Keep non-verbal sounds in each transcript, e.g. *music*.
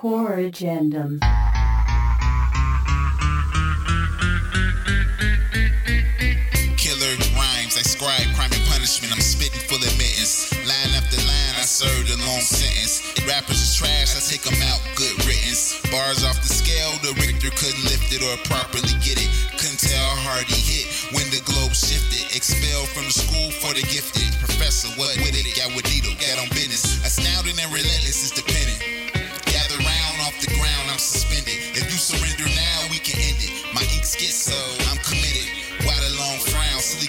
Core Agendum. Killer rhymes, I scribe crime and punishment. I'm spitting full admittance. Line after line, I served a long sentence. Rappers is trash, I take them out, good riddance. Bars off the scale, the Richter couldn't lift it or properly get it. Couldn't tell how hard he hit when the globe shifted. Expelled from the school for the gifted. Professor, what with it? Got with needle, got on business. Astounding and relentless is. Gather round the ground, I'm suspended. If you surrender now, we can end it. My ink's get schizo, I'm committed. Why the long frown? Silly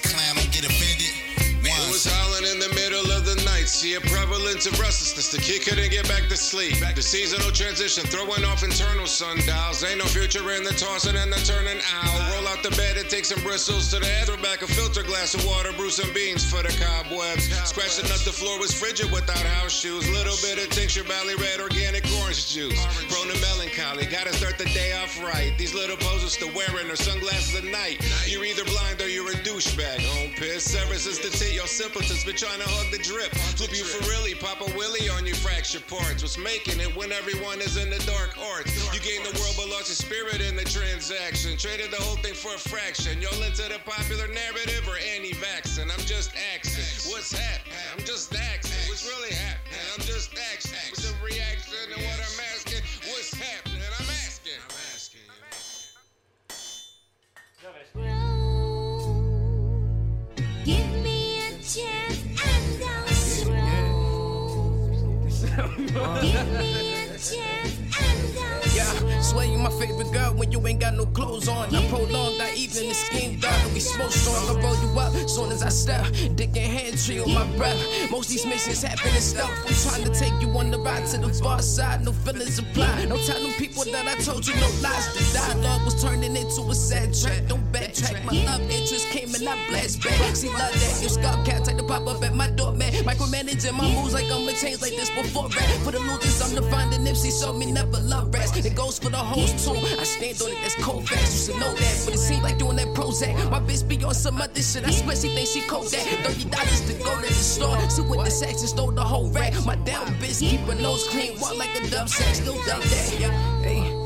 See a prevalence of restlessness. The kid couldn't get back to sleep. The seasonal transition, throwing off internal sundials. Ain't no future in the tossing and the turning out. Roll out the bed and take some bristles to the head. Throw back a filter glass of water, brew some beans for the cobwebs. Scratching up the floor was frigid without house shoes. Little bit of tincture, valley red, organic orange juice. Prone to melancholy, gotta start the day off right. These little poses still wearing their sunglasses at night. You're either blind or you're a douchebag. Home piss, ever since the tit, your simpletons been trying to hug the drip. Flip you for really, pop a willy on you fracture parts. What's making it when everyone is in the dark arts? You gain the world but lost your spirit in the transaction. Traded the whole thing for a fraction. Y'all into the popular narrative or anti-vaccine? I'm just asking. What's happening? I'm just asking. What's really happening? I'm just asking. What's the reaction and what I'm *laughs* Give me a chance and I'll Yeah, swear you my favorite girl when you ain't got no clothes on. I prolong that evening and skin out and we smoke strong. I roll you up soon as I step. Dick in hand, tree on my breath. Most these missions happen in stealth. I'm trying to take you on the ride to the far side. No feelings apply. No tell them people that I told you no lies. The dialogue was turning into a sad track. Don't backtrack. My love interest came and I blast back. See, love that. Your skull cat take the pop up at my door, man. Micromanaging my moves like I'm a change like this before rap. For the losers, I'm the finding Nipsey. Show me never love rats. It goes for the hoes too. I stand on it, that's cold facts. You should know that. But it seems like doing that Prozac. My bitch be on some other shit. I swear she thinks she cold that. Thirty dollars to go to the store. See what the sex and stole the whole rack. My damn bitch keep her nose clean, walk like a dub sack. Still dub that. Yeah, hey.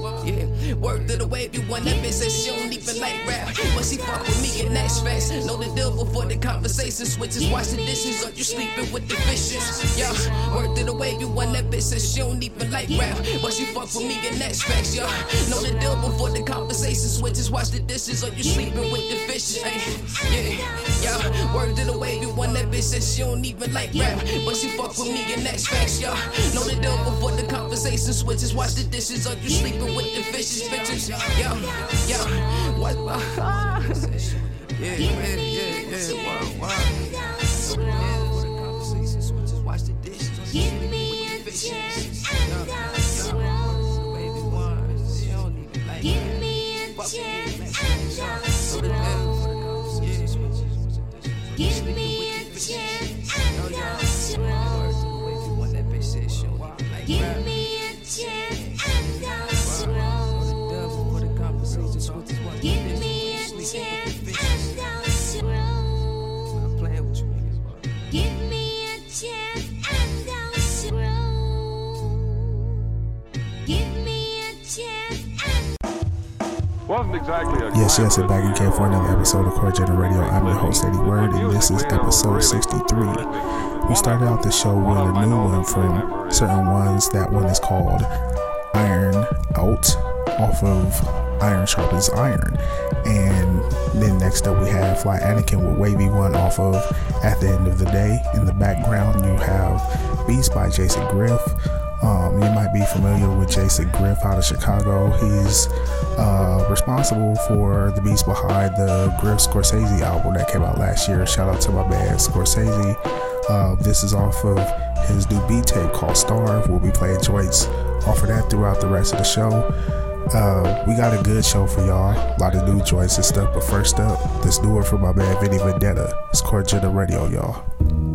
Word to the wavy one. That bitch says she don't even like rap. But she fuck with me and that's facts. Know the deal before the conversation switches. Wash the dishes or you sleeping with the fishes. Yeah, word to the wavy one. That bitch says she don't even like rap. But she fuck with me and that's facts. Yeah, know the deal before the conversation switches. Wash the dishes or you sleeping with the fishes. Ay, yeah, yeah, word to the wavy one. That bitch says she don't even like rap. But she fuck with me and that's facts. Yeah, know the deal before the conversation switches. Wash the dishes or you sleeping with the fishes, bitches. Yeah, yeah. What? yeah, yeah, yeah, yeah. Wow, wow. Watch the. Give me a chance and I'll scroll. Baby, one. She don't even like Give me a Fuck with me, chance Wasn't exactly a Yes, yes, and back again for another episode of Core Agendum Radio. I'm your host, Eddie Word, and this is episode 63. We started out the show with a new one from certain ones. That one is called Iron Out off of Iron Sharpens Iron. And then next up we have Fly Anakin with Wavy One off of At the End of the Day. In the background you have Beats by Jason Griff. Um, you might be familiar with Jason Griff out of Chicago. He's uh, responsible for the beats behind the Griff Scorsese album that came out last year. Shout out to my man Scorsese. Uh, this is off of his new beat tape called Starve. We'll be playing joints off of that throughout the rest of the show. Uh, we got a good show for y'all. A lot of new joints and stuff. But first up, this new one from my man Vinny Vendetta. It's Corgina Radio, y'all.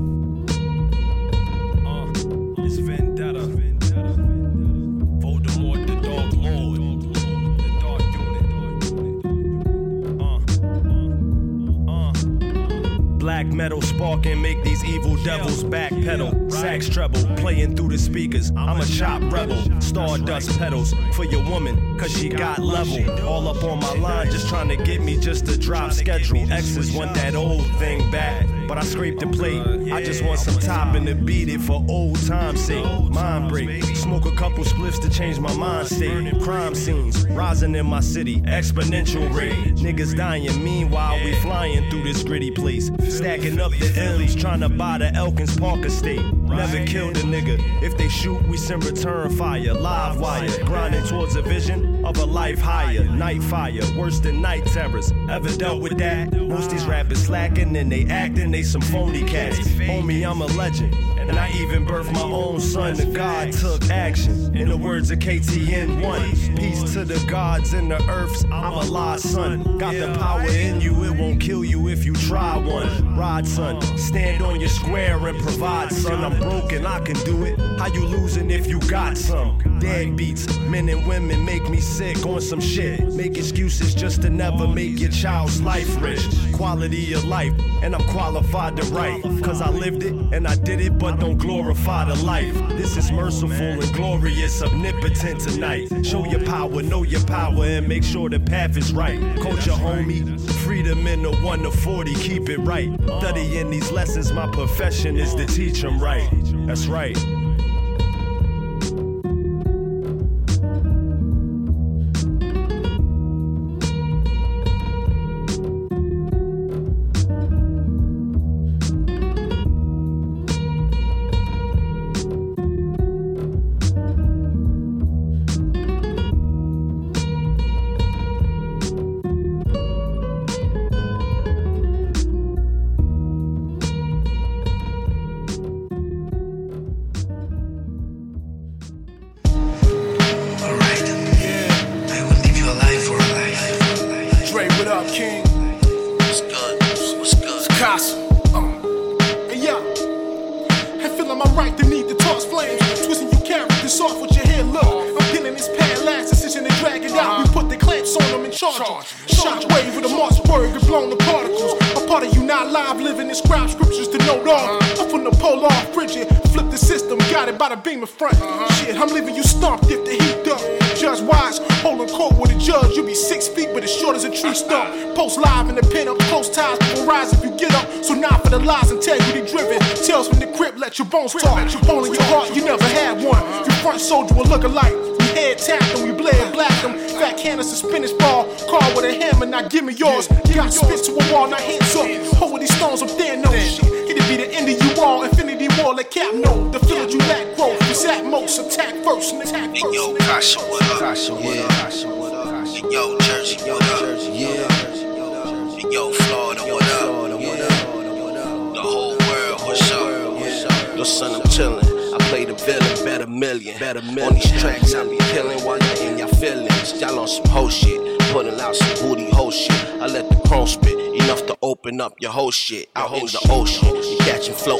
Black metal spark and make these evil devils backpedal. Sax treble, playing through the speakers. I'm a chop rebel. Stardust pedals for your woman, cause she got level. All up on my line, just trying to get me just to drop schedule. Exes want that old thing back, but I scraped the plate. I just want some topping to beat it for old time's sake. Mind break, smoke a couple spliffs to change my mind state. Crime scenes rising in my city, exponential rate. Niggas dying, meanwhile we flying through this gritty place. Stacking up the M's, trying to buy the Elkins Park estate. Never killed a nigga. If they shoot, we send return fire. Live wire, grinding towards a vision of a life higher. Night fire, worse than night terrors. Ever dealt with that? Most these rappers slacking and they acting, they some phony cats. Homie, I'm a legend. And I even birthed my own son. The God took action. In the words of KTN 1. Peace to the gods and the earths. I'm a lost son. Got the power in you, it won't kill you if you try one. Ride, son. Stand on your square and provide, son. I'm broken, I can do it. How you losing if you got some? Dead beats, men and women make me sick on some shit. Make excuses just to never make your child's life rich. Quality of life, and I'm qualified to write. Cause I lived it and I did it, but don't glorify the life. This is merciful and glorious, omnipotent tonight. Show your power, know your power, and make sure the path is right. Coach your homie, freedom in the 1 to 40, keep it right. Studying these lessons, my profession is to teach them right. That's right.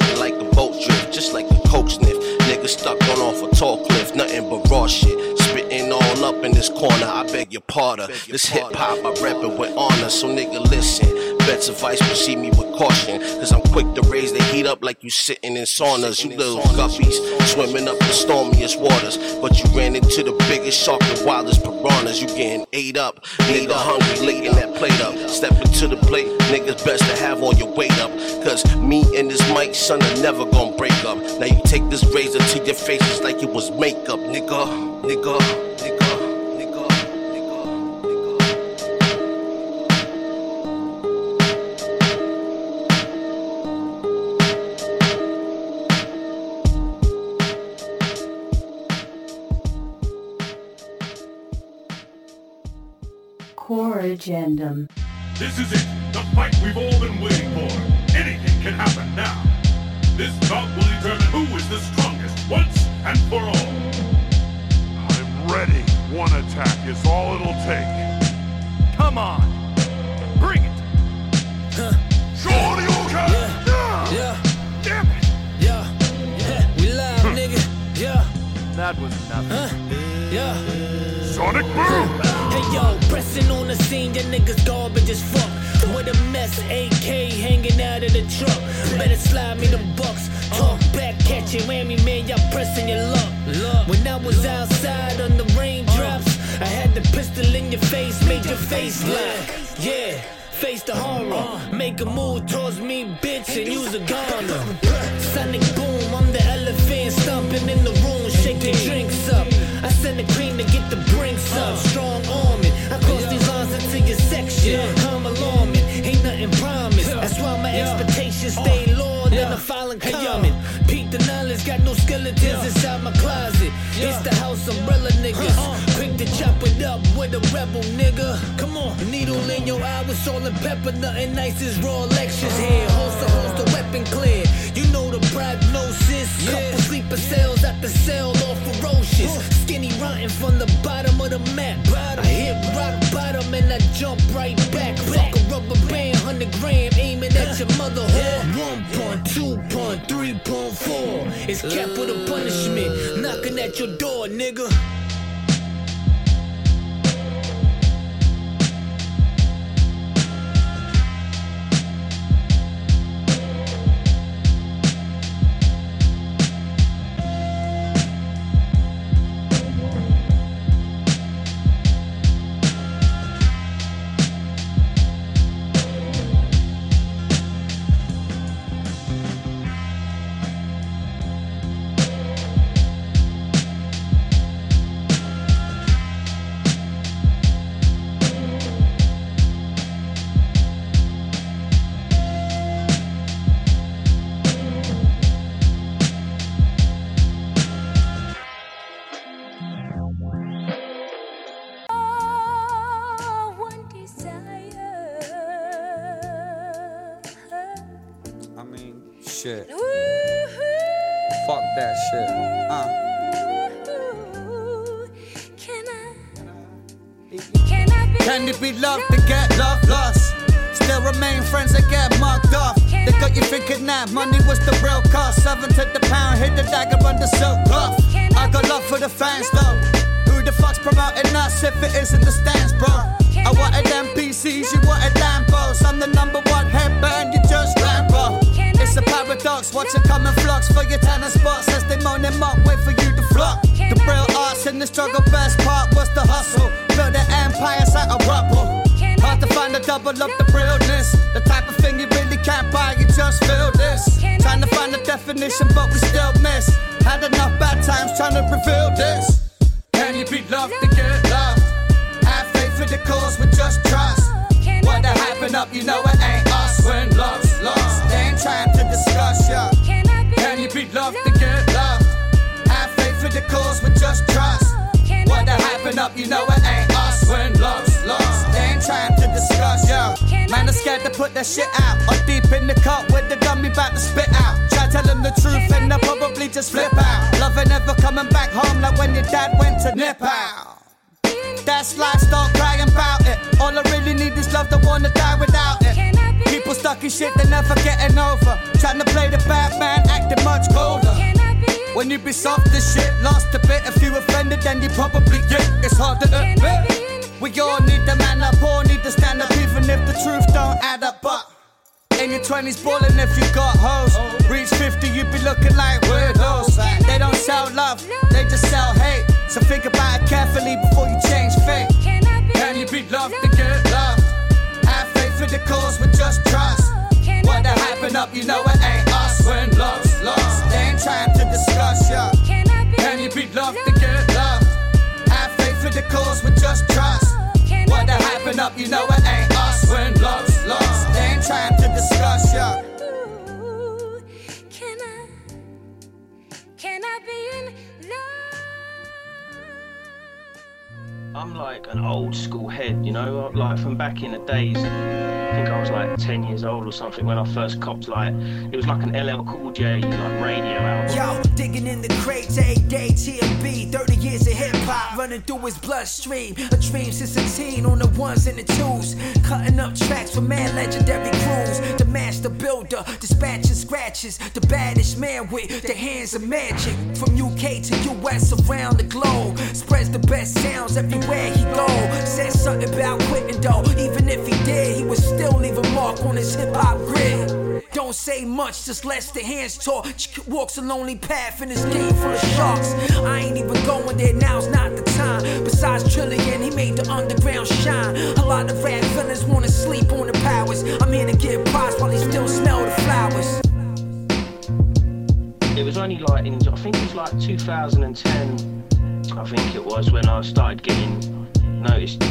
Floating like the boat drift, just like the coke sniff. Niggas stuck on off a tall cliff, nothing but raw shit. Spitting all up in this corner, I beg your pardon. This hip hop, I rap it with honor, so nigga listen. Bets advice, proceed me with caution. Cause I'm quick to raise the up like you sitting in saunas. You little guppies, swimming up the stormiest waters. But you ran into the biggest shark, the wildest piranhas. You getting ate up, nigga hungry, laying that plate up. Step into the plate, niggas best to have all your weight up. Cause me and this mic, son, are never gonna break up. Now you take this razor to your faces like it was makeup, nigga. nigga, nigga, Core Agendum. This is it, the fight we've all been waiting for. Anything can happen now. This bout will determine who is the strongest once and for all. I'm ready. One attack is all it'll take. Come on, bring it. Shorty, okay? Yeah. Yeah, Damn it. yeah, yeah. We live, nigga. Yeah, That was nothing. yeah. Sonic boom. Yo, pressing on the scene, your niggas garbage as fuck. What a mess, AK hanging out of the trunk. Better slide me them bucks. Talk back, catch it, whammy, man, y'all pressing your luck. When I was outside on the raindrops, I had the pistol in your face, made your face laugh. Yeah. Face the horror, make a move towards me, bitch, and use a gunner. Sonic boom, I'm the elephant stomping in the room, shake the drinks up. I send the cream to get the brinks up, your I'm alarming, ain't nothing promised. That's why my expectations uh, stay lower than a filing coming. Peak the knowledge, got no skeletons inside my closet. It's the house umbrella niggas, uh-huh. quick to chop it up with a rebel nigga. Come on, needle in your eye with salt and pepper, nothing nice is raw lectures uh-huh. here. Holster, holster, weapon clear. You know the prognosis. Couple sleeper cells at the cell, all ferocious. Skinny rotten from the bottom of the map. I hit rock bottom and I jump right back. Fuck a rubber band, 100 gram, aiming at your mother whore. One point, two point, three point four. It's capital punishment, knocking at your door, nigga. That money was the real cost. Seven to the pound, hit the dagger under silk cloth. I got love for the fans though. Who the fuck's promoting us if it isn't the stands, bro? I wanted MPCs, you wanted Lambos. I'm the number one headband, you just Rambo. It's a paradox, watch it come in flux for your tennis spots as they moan and up, wait for you to flock. The real arts in the struggle, best part was the hustle. Build the empires out of rubble. Hard to find a double up the realness. The just feel this. Trying to find a definition, but we still miss. Had enough bad times trying to reveal this. Can you be loved to get loved? Have faith for the cause with just trust. What the hyping up, you know it ain't us when love's lost. They ain't trying to discuss ya. Can you be loved to get loved? Have faith for the cause with just trust. What the hyping up, you know it ain't us when love's lost. They ain't trying to discuss ya. Man, I'm scared to put that shit out. Or deep in the cup with the dummy about to spit out. Try tell them the truth and they'll probably just flip out. Love ain't never coming back home like when your dad went to nip out. That's life, start crying about it. All I really need is love, don't wanna die without it. People stuck in shit, they're never getting over. Trying to play the bad man, acting much colder. When you be soft as shit, lost a bit. If you offended, then you probably get. It's hard to admit. We all need the man up, all need to stand up, even if the truth don't add up. But in your 20s, ballin' if you got hoes. Reach 50, you be looking like weirdos. They don't sell love, they just sell hate. So think about it carefully before you change fate. Can you be loved to get loved? Have faith for the cause with just trust. What the hyping up, you know it ain't us when love's lost. They ain't trying to discuss ya. Can you be loved to get loved? Have faith for the cause with just trust. What the hyping up, you know it ain't us when love's lost. They ain't trying to discuss ya. Can I? Can I be in I'm like an old school head, you know, like from back in the days. I think I was like 10 years old or something when I first copped like, it was like an LL Cool J like radio album. Yo, digging in the crates, A day TMB, 30 years of hip hop running through his bloodstream. A dream since a teen on the ones and the twos. Cutting up tracks for man legendary crews. The master builder, dispatching scratches. The baddest man with the hands of magic. From UK to US around the globe. Spreads the best sounds everywhere he go. Said something about quitting though. Even if he did, he was still leave a mark on this hip hop grid. Don't say much, just lets the hands talk. Walks a lonely path in this game full of sharks. I ain't even going there, now's not the time. Besides Trillion, he made the underground shine. A lot of rap villains wanna sleep on the powers. I'm here to get props while they still smell the flowers. It was only like in, I think it was like 2010, I think it was, when I started getting noticed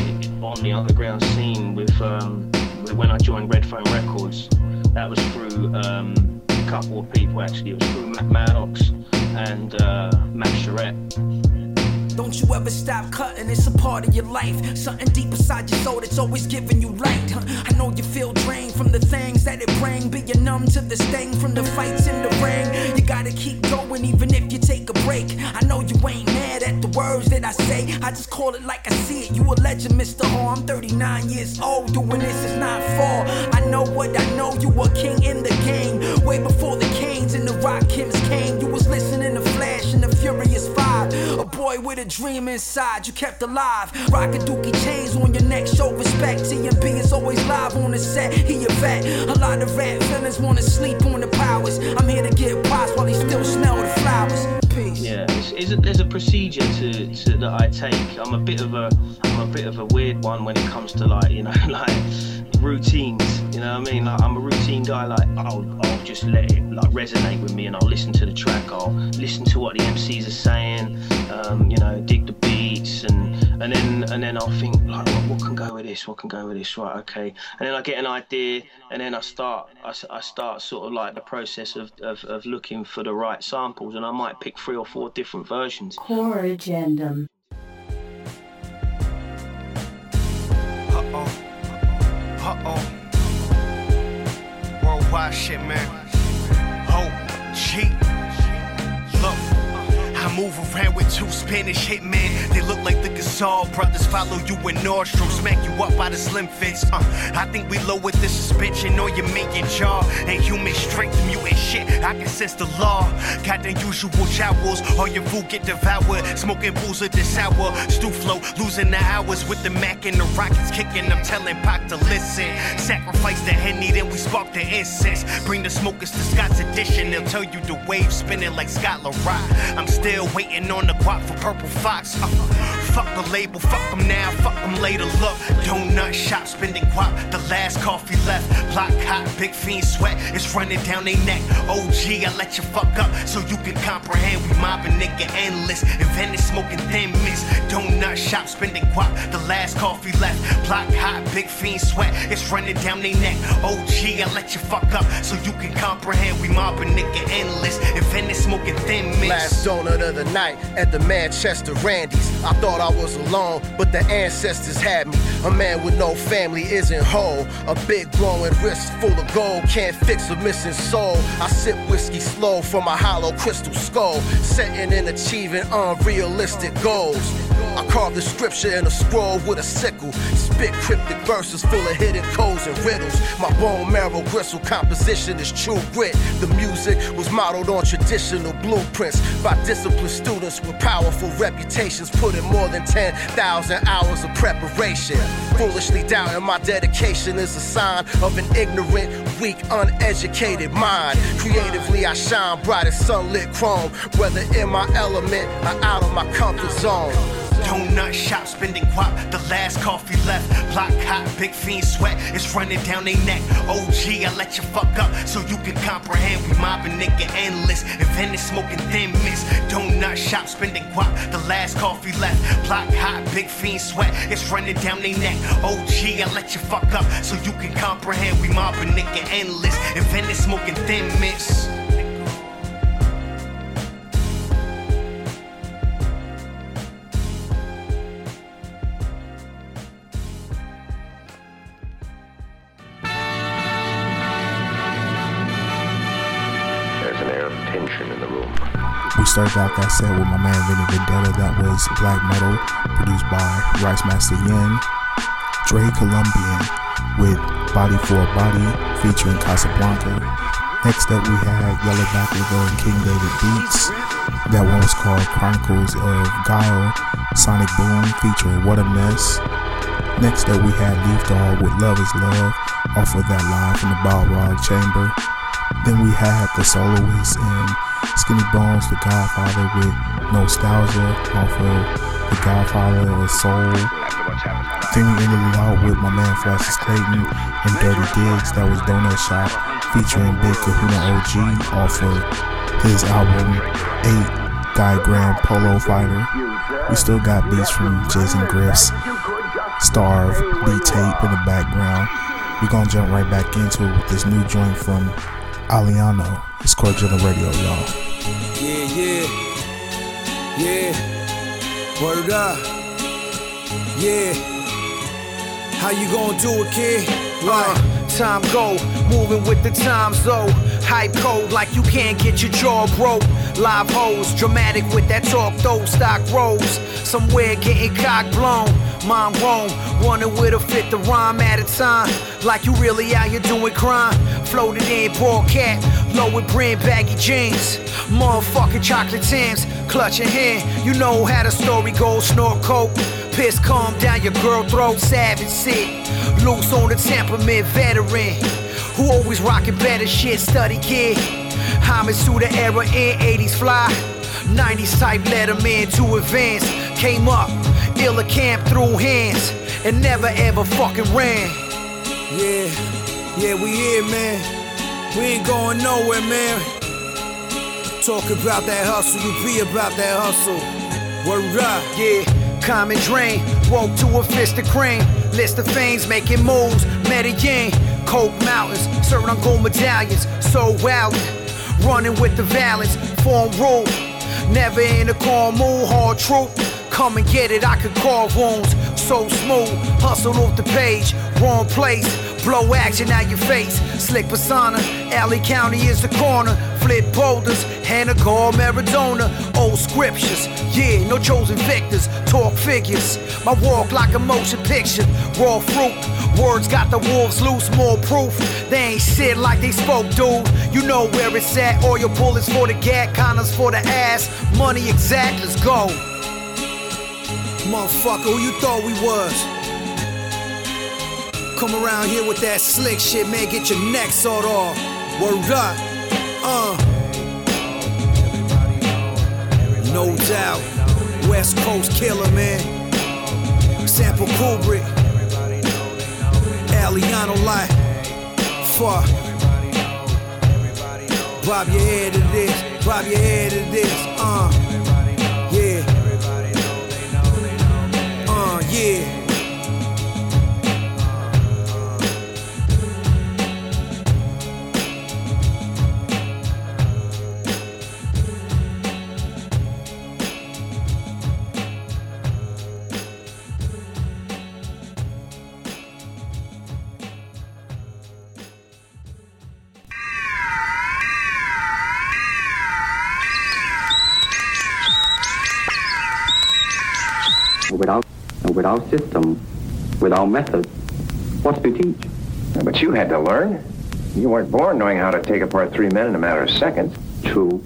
on the underground scene with, um, when I joined Red Phone Records. That was through um, a couple of people actually. It was through Mac Maddox and uh, Max Charette. Don't you ever stop cutting, it's a part of your life. Something deep inside your soul that's always giving you light. I know you feel drained from the things that it bring, but you're numb to the sting from the fights in the ring. You gotta keep going even if you take a break. I know you ain't mad at the words that I say, I just call it like I see it. You a legend, Mr. Hall. I'm 39 years old, doing this is not fall. I know what I know, you a king in the game. Way before the Kanes and the Rakims came. You was listening to Flash and the Furious. A boy with a dream inside, you kept alive. Rockin' dookie chains on your neck, show respect. TMB is always live on the set, he a vet. A lot of rap villains wanna sleep on the powers. I'm here to get pops while they still smell the flowers. Peace. Yeah, it's, it's a, there's a procedure to, to that I take. I'm a bit of a I'm a bit of a weird one when it comes to like you know *laughs* like routines. You know what I mean? Like I'm a routine guy. Like I'll I'll just let it like resonate with me, and I'll listen to the track. I'll listen to what the MCs are saying. Um, you know, dig the beats, and and then and then I'll think like, what, can go with this? What can go with this? Right, okay. And then I get an idea, and then I start I start sort of like the process of, of of looking for the right samples, and I might pick three or four different versions. Core Agendum. Man. Hope, G. Look. I move around with two Spanish hitmen. They look like the Gasol brothers. Follow you in Nordstrom, smack you up by the slim fits. Uh, I think we low with the suspension on your making jaw. And human strength, mutant shit. I can sense the law. Got the usual jowls. All your food get devoured. Smoking booze of the sour. Stew flow, losing the hours with the Mac and the rockets kicking. I'm telling Pac to listen. Sacrifice the Henny, then we spark the incense. Bring the smokers to Scott's edition. They'll tell you the wave spinning like Scotland Rock. I'm still waiting on the guap for Purple Fox. Uh, fuck the label, fuck them now, fuck them later. Look, donut shop spending guap. The last coffee left. Block hot, big fiend sweat. It's running down their neck. OG, I let you fuck up so you can comprehend. We mobbing nigga endless. Invented smoking thin mist. Donut shop spending guap. The last coffee left. Block hot, big fiend sweat. It's running down their neck. OG, I let you fuck up so you can comprehend. We mobbing nigga endless. Invented smoking thin mist. Last donut of the night at the Manchester Randy's. I thought I was alone, but the ancestors had me. A man with no family isn't whole. A big glowing wrist full of gold can't fix a missing soul. I sip whiskey slow from a hollow crystal skull, setting and achieving unrealistic goals. I carve the scripture in a scroll with a sickle. Spit cryptic verses full of hidden codes and riddles. My bone marrow gristle composition is true grit. The music was modeled on traditional blueprints by disciplined students with powerful reputations, putting more than 10,000 hours of preparation. Foolishly doubting my dedication is a sign of an ignorant, weak, uneducated mind. Creatively, I shine bright as sunlit chrome, whether in my element or out of my comfort zone. Donut shop spending guap, the last coffee left. Block hot, big fiend sweat, it's running down their neck. OG, I let you fuck up so you can comprehend. We mobbing nigga endless, invented smoking thin mist. Donut shop spending guap, the last coffee left. Block hot, big fiend sweat, it's running down their neck. OG, I let you fuck up so you can comprehend. We mobbing nigga endless, invented smoking thin mist. Started out that set with my man Vinny Vendetta. That was Black Metal, produced by Rice Master Yen. Dre Colombian with Body for a Body, featuring Casablanca. Next up, we had Yellowback River and uh, King David Beats. That one was called Chronicles of Guile, Sonic Boom, featuring What a Mess. Next up, we had Leaf Dog with Love is Love off of that live from the Balrog Chamber. Then we had the soloists and Skinny Bones, the Godfather with Nostalgia off of the Godfather of Soul. Then we ended it out with my man Francis Clayton and Dirty Diggs. That was Donut Shop featuring Big Kahuna OG off of his album 8 Diagram Polo Fighter. We still got beats from Jason Griff's Starve B tape in the background. We're gonna jump right back into it with this new joint from Aliano. It's Cordial Radio, y'all. Yeah, yeah, yeah. Word up. Yeah. How you gonna do it, kid? Uh, time go, moving with the time zone. Hype code like you can't get your jaw broke. Live hoes, dramatic with that talk, though stock rolls. Somewhere getting cock blown. Mind roam, wondering where to fit the rhyme at a time. Like you really out here doing crime. Floated in, ball cat, low with brand baggy jeans. Motherfucking chocolate Tims, clutching hand. You know how the story goes, snort coke. Piss calm down your girl throat, savage sick. Loose on the temperament, veteran. Who always rocking better shit, study kid. Homage to the era in 80s fly. 90s type letterman to advance. Came up, illa camp through hands. And never ever fucking ran. Yeah, yeah, we here, man. We ain't going nowhere, man. Talk about that hustle, you be about that hustle. Word up. Yeah, common drain. Woke to a fist of cream. List of fames making moves. Medellin, Coke Mountains. On gold medallions. So wild. Running with the valance. Form rule. Never in a calm mood. Hard truth. Come and get it, I could carve wounds. So smooth. Hustle off the page. Wrong place. Blow action out your face. Slick persona. Alley County is the corner. Flip boulders. Hannah Gore, Maradona. Old scriptures. Yeah, no chosen victors. Talk figures. My walk like a motion picture. Raw fruit. Words got the wolves loose. More proof. They ain't shit like they spoke, dude. You know where it's at. All your bullets for the gat. Condoms for the ass. Money exact. Let's go. Motherfucker, who you thought we was? Come around here with that slick shit, man, get your neck sawed off. Word up. Uh. No doubt. West Coast killer, man. Sample Kubrick. Aliano Light. Fuck. Bob your head to this. Bob your head to this. Uh. Yeah. Without system, without method, what's to teach? But you had to learn. You weren't born knowing how to take apart three men in a matter of seconds. True,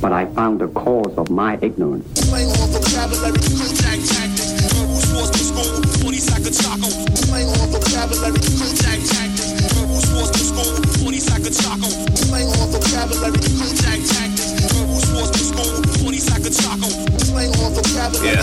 but I found the cause of my ignorance. Playing on vocabulary, cool jack tactics. Verbal sports to school, 40 sack of taco. Playing on vocabulary, cool jack tactics. Verbal sports to school, 40 sack of taco. Playing on vocabulary, cool jack tactics. Verbal sports to school, 40 sack of taco. Playing on vocabulary, Yeah.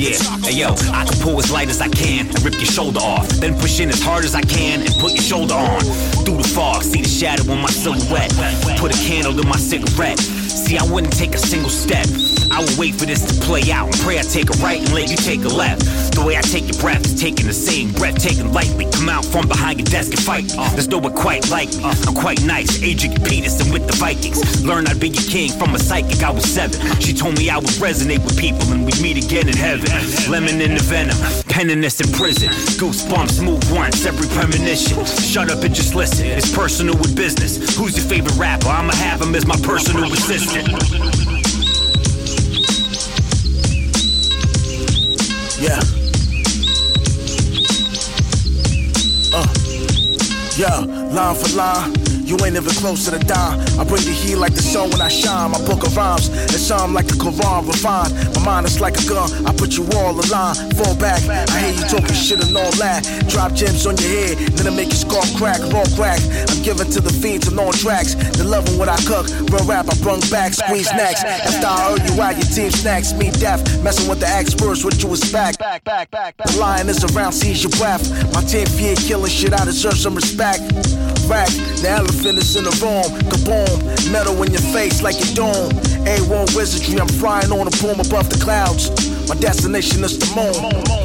Yeah, hey yo, I can pull as light as I can and rip your shoulder off. Then push in as hard as I can and put your shoulder on. Through the fog, see the shadow on my silhouette. Put a candle to my cigarette. See, I wouldn't take a single step. I will wait for this to play out and pray I take a right and let you take a left. The way I take your breath is taking the same breath, taken lightly. Come out from behind your desk and fight me. There's no one quite like me. Uh. I'm quite nice, Adrian Peterson with the Vikings. Learned I'd be your king from a psychic. I was seven. She told me I would resonate with people and we'd meet again in heaven. Lemon in the venom, penning this in prison. Goosebumps move once, every premonition. Shut up and just listen. It's personal with business. Who's your favorite rapper? I'ma have him as my personal assistant. Yeah. Uh. Yeah, line for line. You ain't even close to the dime. I bring the heat like the sun when I shine. My book of rhymes, and some like a Quran refined. My mind is like a gun. I put you all line. Fall back. I hear you talking shit and all that. Drop gems on your head, then I make your skull crack, raw crack. I'm giving to the fiends and all tracks. They loving what I cook. Real rap, I brung back, squeeze snacks. After I heard you out, your team snacks. Me deaf, messing with the experts, what you expect. Back, back, back, back. The lion is around, seize your breath. My team fear killing shit, I deserve some respect. Rack, the elephant is in the room. Kaboom, metal in your face like a dome. A1 wizardry, I'm flying on a boom above the clouds. My destination is the moon.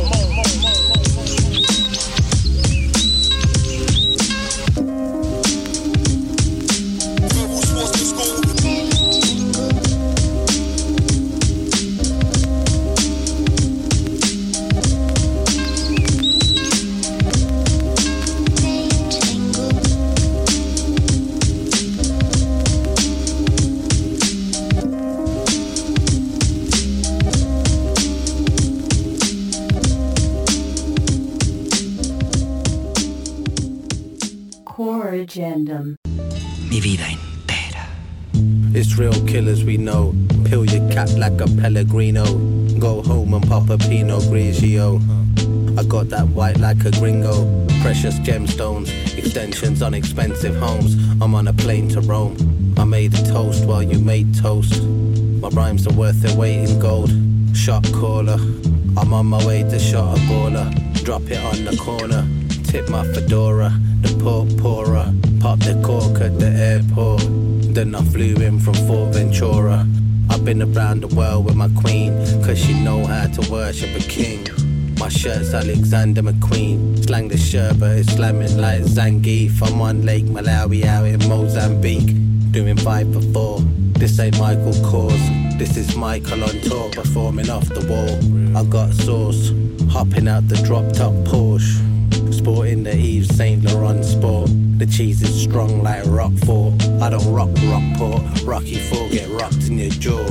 Know. Pill your cap like a Pellegrino. Go home and pop a Pinot Grigio. I got that white like a gringo. Precious gemstones, extensions on expensive homes. I'm on a plane to Rome. I made a toast while you made toast. My rhymes are worth their weight in gold. Shot caller. I'm on my way to shot a baller. Drop it on the corner. Tip my fedora. The pork pourer. Pop the cork at the airport. Then I flew in from Fort Ventura. I've been around the world with my queen, cause she know how to worship a king. My shirt's Alexander McQueen. Slang the sherbet, it's slamming like Zangief. I'm on Lake Malawi out in Mozambique. Doing five for four. This ain't Michael Kors. This is Michael on tour performing off the wall. I got sauce, hopping out the drop top Porsche. Sporting the Yves Saint Laurent sport. The cheese is strong like Roquefort. I don't rock Rockport. Rocky Fort get rocked in your jaw.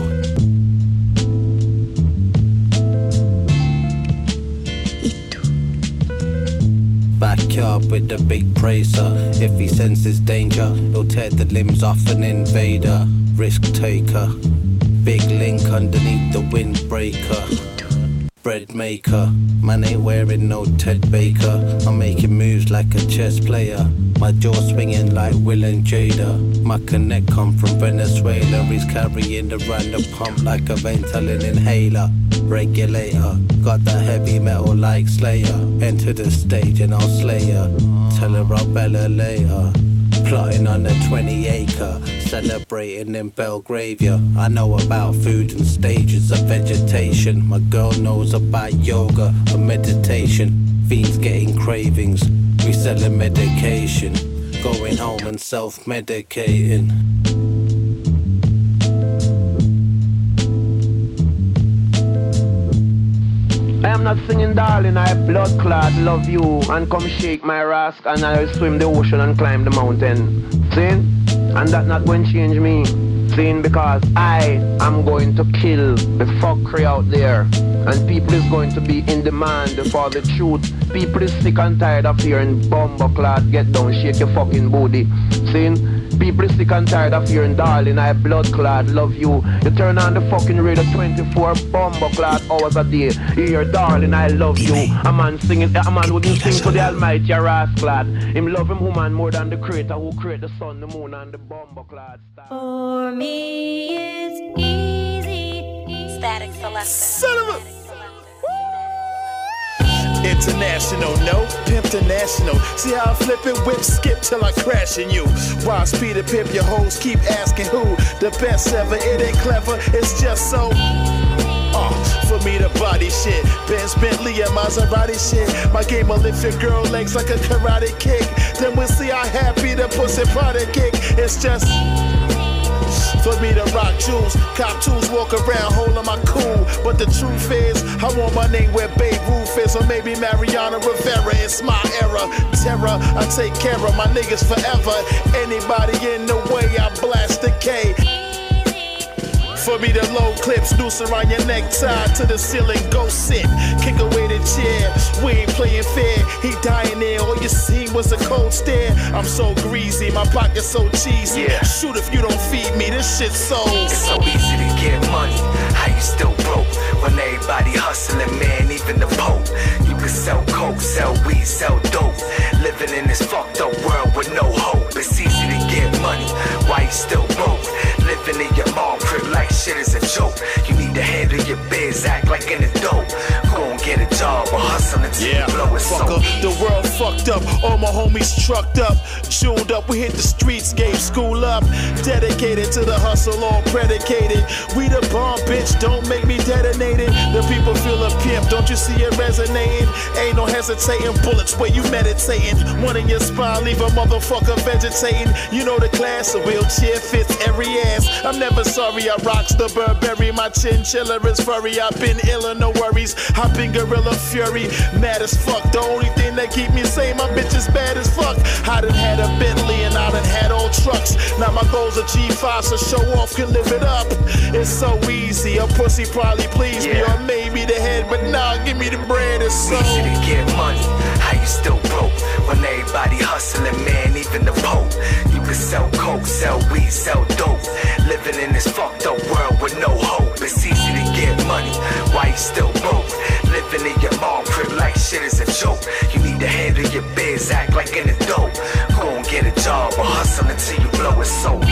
Backyard with the big bracer. If he senses danger, he'll tear the limbs off an invader. Risk taker. Big link underneath the windbreaker bread maker. Man ain't wearing no Ted Baker. I'm making moves like a chess player. My jaw swinging like Will and Jada. My connect come from Venezuela. He's carrying the random pump like a Ventolin inhaler. Regulator, got that heavy metal like Slayer. Enter the stage and I'll slay her. Tell her I'll Bella later. Plotting on a 20 acre, celebrating in Belgravia. I know about food and stages of vegetation. My girl knows about yoga and meditation. Fiends getting cravings, we selling medication. Going home and self medicating. Am not singing, darling. I blood clot, love you, and come shake my rask, and I'll swim the ocean and climb the mountain. See? And that not going to change me. See? Because I am going to kill the fuckery out there. And people is going to be in demand for the truth. People is sick and tired of hearing bomber clot, get down, shake your fucking booty. See? People is sick and tired of hearing darling, I blood clot, love you. You turn on the fucking radio 24 bomber clot hours a day. You hear darling, I love you. A man singing, a man wouldn't sing for the almighty ass clot. Him love him woman more than the creator who create the sun, the moon and the bomber clot. For me, it's easy. Static selector. Son of a. International, no, pimp the national. See how I flip it, whip, skip till I crash in you. Speed and pimp, your hoes keep asking who the best ever. It ain't clever, it's just so. Uh, for me to body shit, Benz Bentley and Maserati shit. My game will lift your girl legs like a karate kick. Then we'll see how happy the pussy product kick. It's just. For me to rock jewels, cop tools, walk around holding my cool. But the truth is, I want my name where Babe Ruth is, or maybe Mariano Rivera. It's my era. Terror, I take care of my niggas forever. Anybody in the way, I blast the K. For me to load clips, noose around your neck, tied to the ceiling, go sit. Kick away the chair. We ain't playing fair. He dying there. All you seen was a cold stare. I'm so greasy, my pocket's so cheesy. Yeah. Shoot if you don't feed me. This shit so. It's so easy to get money. How you still broke when everybody hustling, man? Even the Pope. You can sell coke, sell weed, sell dope. Living in this fucked up world with no hope. It's easy to get money. Why you still broke? Living in your mom crib like shit is a joke. You need to handle your biz, act like an adult. And get a job or hustle until Yeah, you blow it so fucker. The world fucked up, all my homies trucked up, tuned up. We hit the streets, gave school up, dedicated to the hustle, all predicated. We the bomb, bitch. Don't make me detonated. The people feel a pimp, don't you see it resonating? Ain't no hesitating, bullets where you meditating. One in your spine, leave a motherfucker vegetating. You know the class, a wheelchair fits every ass. I'm never sorry, I rocks the Burberry. My chinchilla is furry. I've been ill, no worries. I've been gorilla fury, mad as fuck. The only thing that keep me sane, my bitch is bad as fuck. I done had a Bentley and I done had all trucks. Now my goals are G5, so show off can live it up. It's so easy, a pussy probably please me, or maybe the head, but nah, give me the bread. It's so easy to get money. It so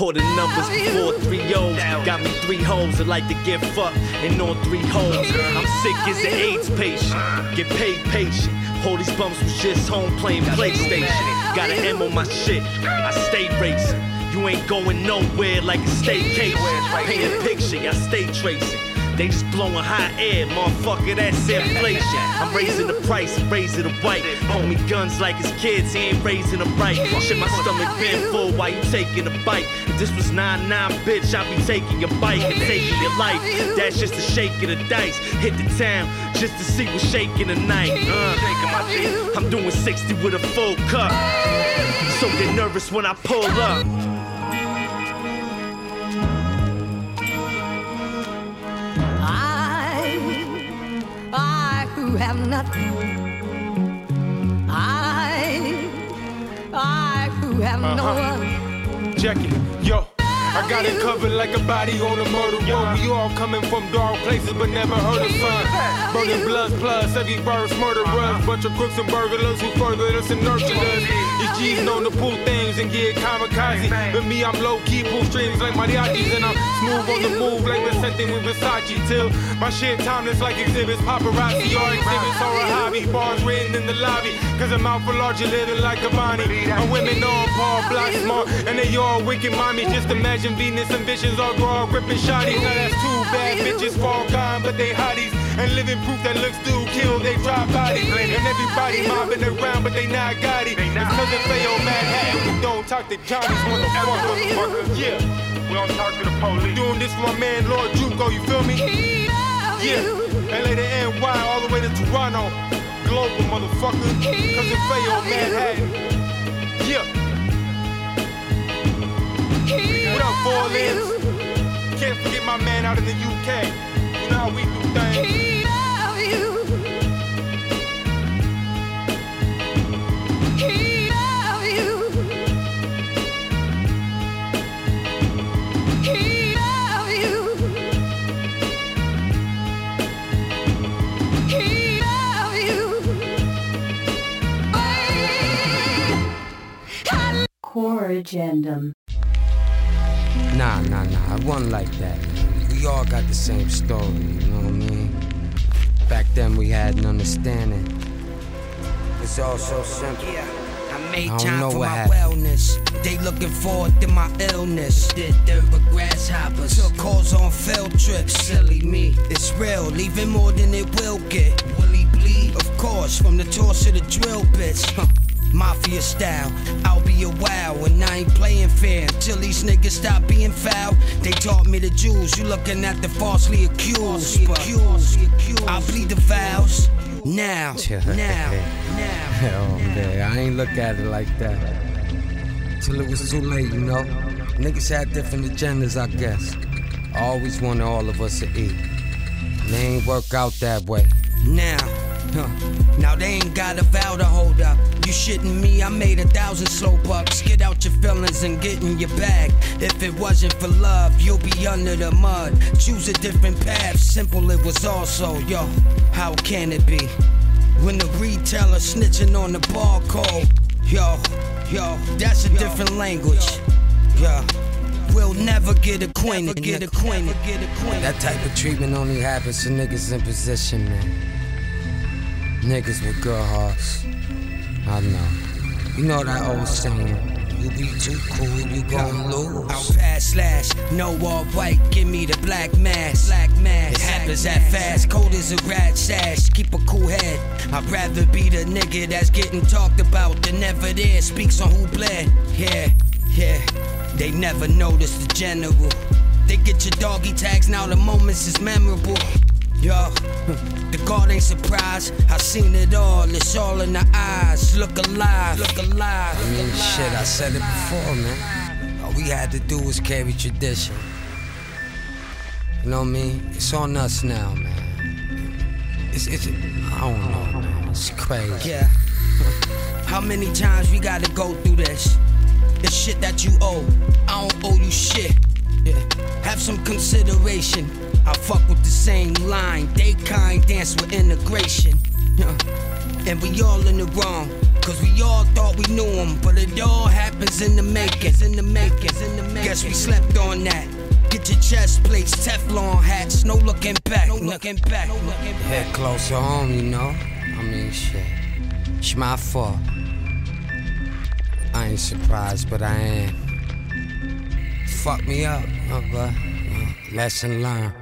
All the numbers before three O's got me three hoes that like to get fucked in all three holes. I'm sick as an AIDS patient, get paid patient. All these bumps was just home playing PlayStation. Got an M on my shit, I stay racing. You ain't going nowhere like a staycation. Paint a picture, I stay tracing. They just blowing hot air, motherfucker, that's inflation. I'm raising the price, raising the white. Homie guns like his kids, he ain't raising them right. Shit, my stomach been full while you taking a bite. If this was 9-9, bitch, I'd be taking your bike and taking your life. That's just a shake of the dice. Hit the town just to see what's shaking tonight. Uh, I'm doing 60 with a full cup. So get nervous when I pull up. Have nothing. I, I who have no Uh-huh. one. Check it, yo. I got it covered like a body on a murder road. We all coming from dark places, but never heard of sun. Burning bloods plus every verse, murderers. Bunch of crooks and burglars who furthered us and nurtured us. G's known to pull things and get kamikaze. But me, I'm low key, pull strings like mariachis. And I'm smooth on the move like Vicente with Versace. Till my shit timeless like exhibits, paparazzi or exhibits or a hobby. Bars written in the lobby, cause I'm out for larger living like a Bonnie. And women on Paul Block smart, and they all wicked mommy. Just imagine Venus and visions all up ripping shotties. Now that's two bad bitches fall gone, but they hotties. And living proof that looks do kill, they drop bodies. And everybody mobbing around, but they not got it. It's cause they Manhattan, we don't talk to Johnny's motherfucker. Yeah. We don't talk to the police. Doing this for my man Lord Juco, you feel me? Yeah. LA to NY, all the way to Toronto. Global motherfucker. Cause it play on Manhattan. Yeah. What up, four limbs? Can't forget my man out in the UK. You know how we do things. Core agendum. Nah, nah, nah. It wasn't like that. We all got the same story, you know what I mean? Back then we had an understanding. It's all so simple. Yeah, I I don't time know for what my happened. wellness. They looking forward to my illness. Did dirt with grasshoppers. Took calls on field trips. Silly me. It's real, leaving more than it will get. Will he bleed? Of course, from the toss to the drill bits. Mafia style, I'll be a wow, and I ain't playing fair until these niggas stop being foul. They taught me the jewels, you looking at the falsely accused. But I'll bleed the vows now, *laughs* now, now. *laughs* Oh man, I ain't look at it like that. Till it was too late, you know. Niggas had different agendas, I guess. I always wanted all of us to eat. And they ain't work out that way. Now, huh. now they ain't got a vow to hold up. You shitting me? I made a thousand slow bucks. Get out your feelings and get in your bag. If it wasn't for love, you'll be under the mud. Choose a different path. Simple it was also, yo. How can it be? When the retailer snitching on the barcode, yo, yo, that's a different language. Yo, we'll never get acquainted. Get acquainted. Get acquainted. That type of treatment only happens to niggas in position, man. Niggas with good hearts. I know. You know that old saying. You be too cool, you gon' lose. I'll pass slash, no all white, give me the black mask. Black mask. It happens that fast, cold as a rat sash. Keep a cool head. I'd rather be the nigga that's getting talked about than never there. Speaks on who bled. Yeah, yeah. They never notice the general. They get your doggy tags, now the moments is memorable. Yo, *laughs* the guard ain't surprised. I seen it all. It's all in the eyes. Look alive. Look alive. I mean, shit, I said it before, man. All we had to do was carry tradition. You know what I mean? It's on us now, man. It's, it's, I don't know, man. It's crazy. Yeah. *laughs* How many times we gotta go through this? The shit that you owe. I don't owe you shit. Yeah. Have some consideration. I fuck with the same line. They kind dance with integration. Yeah. And we all in the wrong. Cause we all thought we knew him. But it all happens in the making. In the making. In the making. Guess we slept on that. Get your chest plates, Teflon hats, no looking back, no looking back, no looking back. Head closer home, you know? I mean, shit. It's my fault. I ain't surprised, but I am. Fuck me up, huh, but uh, lesson learned.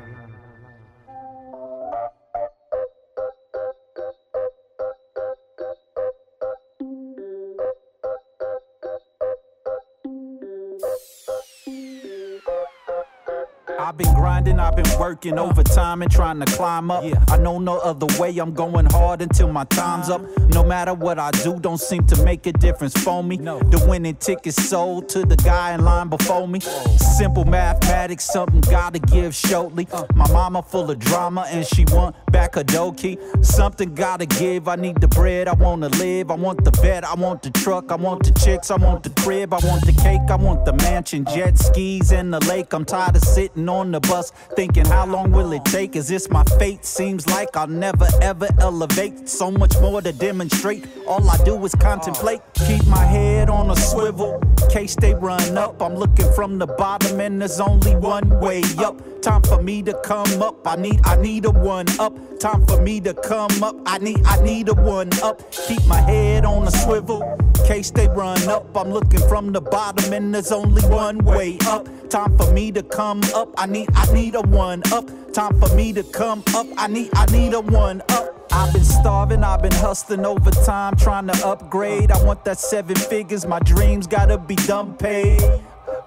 I've been grinding, I've been working overtime and trying to climb up. I know no other way, I'm going hard until my time's up. No matter what I do, don't seem to make a difference for me. The winning ticket sold to the guy in line before me. Simple mathematics, something gotta give shortly. My mama full of drama and she want back a dough key. Something gotta give, I need the bread, I wanna live. I want the bed, I want the truck, I want the chicks, I want the crib, I want the cake, I want the mansion, jet skis, and the lake. I'm tired of sitting on the bus thinking, how long will it take? Is this my fate? Seems like I'll never ever elevate. So much more to demonstrate. All I do is contemplate. Keep my head on a swivel. Case they run up. I'm looking from the bottom, and there's only one way up. Time for me to come up. I need, I need a one up. Time for me to come up. I need, I need a one up. Keep my head on a swivel. Case they run up. I'm looking from the bottom, and there's only one way up. Time for me to come up. I need, I need a one up. Time for me to come up. I need, I need a one up. I've been starving, I've been hustling overtime, trying to upgrade. I want that seven figures, my dreams gotta be done paid.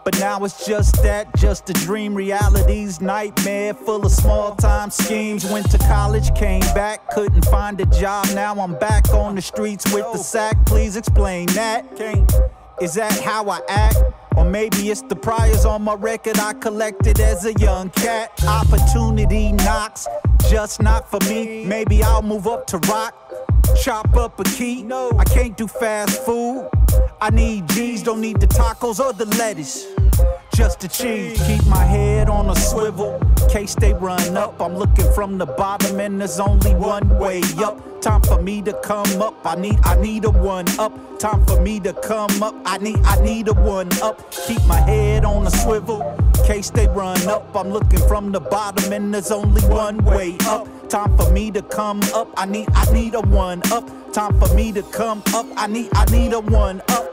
But now it's just that, just a dream. Reality's nightmare, full of small time schemes. Went to college, came back, couldn't find a job. Now I'm back on the streets with the sack. Please explain that. Is that how I act? Or maybe it's the priors on my record I collected as a young cat. Opportunity knocks, just not for me. Maybe I'll move up to rock, chop up a key. No, I can't do fast food. I need G's, don't need the tacos or the lettuce. Just cheese. Keep my head on a swivel. Case they run up. I'm looking from the bottom, and there's only one way up. Time for me to come up. I need, I need a one up. Time for me to come up. I need, I need a one up. Keep my head on a swivel. Case they run up. I'm looking from the bottom, and there's only one way up. Time for me to come up. I need, I need a one up. Time for me to come up. I need, I need a one up.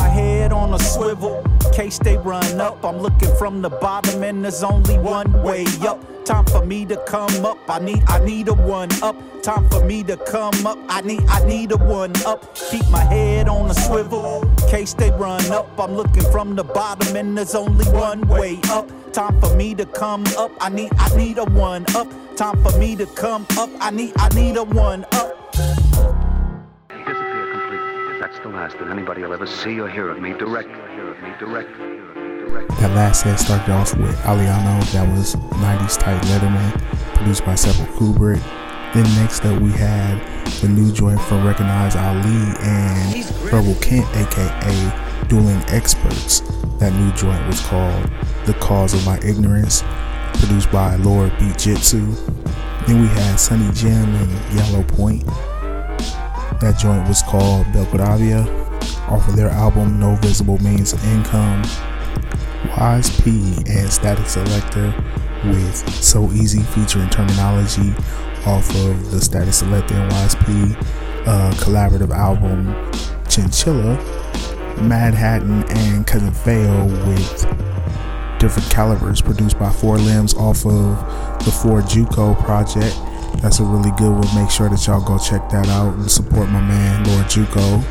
My head on a swivel, case they run up. I'm looking from the bottom and there's only one way up. Time for me to come up. I need, I need a one up. Time for me to come up. I need, I need a one up. Keep my head on a swivel, case they run up. I'm looking from the bottom and there's only one way up. Time for me to come up. I need, I need a one up. Time for me to come up. I need, I need a one up. Disappear completely. That's the last that anybody will ever see or hear of me directly. Hear of me directly. That last set started off with Aliano, that was 90s type Letterman, produced by Sepul Kubrick. Then next up we had the new joint from Recognize Ali and Rebel Kent, aka Dueling Experts. That new joint was called The Cause of My Ignorance, produced by Lord Beat Jitsu. Then we had Sunny Jim and Yellow Point. That joint was called Belgravia off of their album No Visible Means of Income. Wais P and Statik Selektah with So Easy featuring Terminology off of the Statik Selektah and Wais P uh, collaborative album Chinchilla. Mad Hatton and Cousin Feo with different calibers produced by Four Limbs off of the Four Juco project. That's a really good one. Make sure that y'all go check that out and support my man Lord Juco.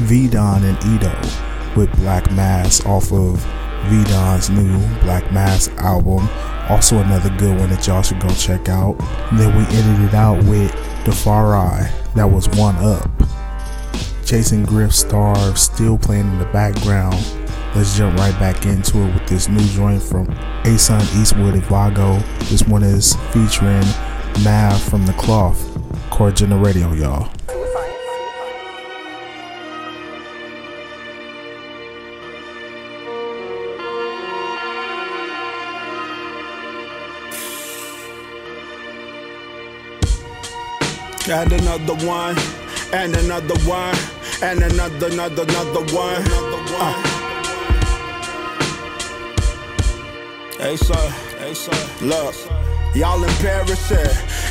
V Don and Eto with Black Mass off of V Don's new Black Mass album. Also another good one that y'all should go check out. And then we ended it out with The Far Eye. That was one up. Chasing Griff Starve still playing in the background. Let's jump right back into it with this new joint from Ason Eastwood and Vago. This one is featuring Mav from the Cloth. Core Agendum Radio, y'all. And another one, and another one, and another, another, another one. Uh. Hey, sir, hey, sir, look. Y'all embarrassing.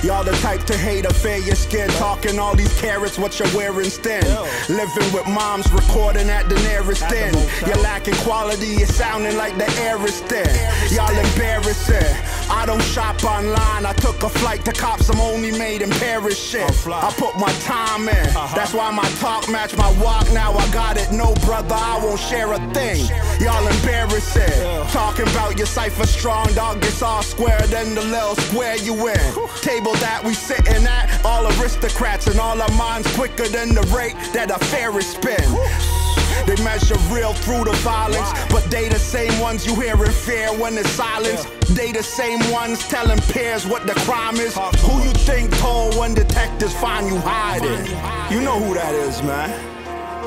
Y'all the type to hate a fair your skin. Talking all these carrots, what you're wearing thin. Living with moms, recording at the nearest end. You're lacking quality, you're sounding like the air is thin. Y'all embarrassing. I don't shop online. I took a flight to cops. I'm only made in Paris shit. I put my time in. That's why my talk match my walk. Now I got it. No brother, I won't share a thing. Y'all embarrassing. Talking about your cipher strong, dog gets all square, then the little square you in. Table that we sitting at, all aristocrats and all our minds quicker than the rate that a Ferris spin. They measure real through the violence, but they the same ones you hear in fear when it's silence. They the same ones telling peers what the crime is. Who you think told when detectives find you hiding? You know who that is, man.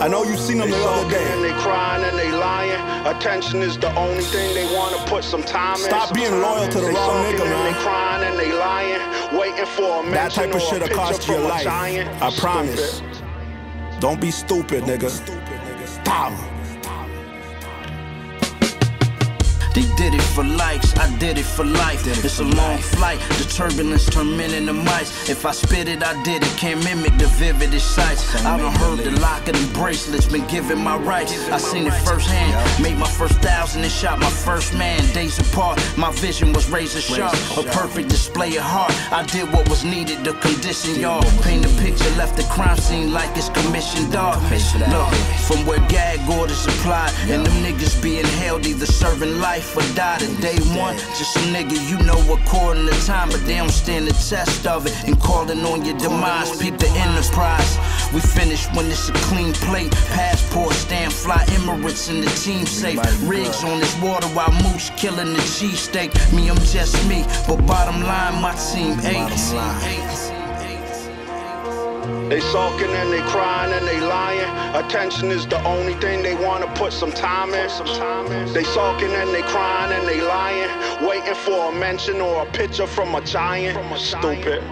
I know you seen them the other day. And they crying and they lying. Attention is the only thing they want to put some time in. Stop being loyal to the They wrong nigga, man. They crying and they lying, waiting for a That type of shit'll cost you your a life. I promise. Stupid. Don't be stupid, nigga. Stop. They did it for likes, I did it for life. it's a long flight, the turbulence turn men into mice. If I spit it, I did it. Can't mimic the vividest sights. I done heard the locket and the bracelets, been given my rights. I seen it firsthand, made my first thousand and shot my first man. Days apart, my vision was razor sharp. A perfect display of heart. I did what was needed to condition y'all. Paint a picture, left the crime scene like it's commissioned art. Look, from where gag orders applied, and them niggas being held either serving life or die to day one. Just a nigga you know according to time, but they don't stand the test of it. And calling on your demise, peep the enterprise. We finish when it's a clean plate. Passport, stand fly Emirates in the team safe. Rigs on this water while Moose killing the cheesesteak. Me, I'm just me, but bottom line, my team eight. They sulking and they crying and they lying. Attention is the only thing they want to put some time in. Some time in. They sulking and they crying and they lying, waiting for a mention or a picture from a giant. From a Stupid.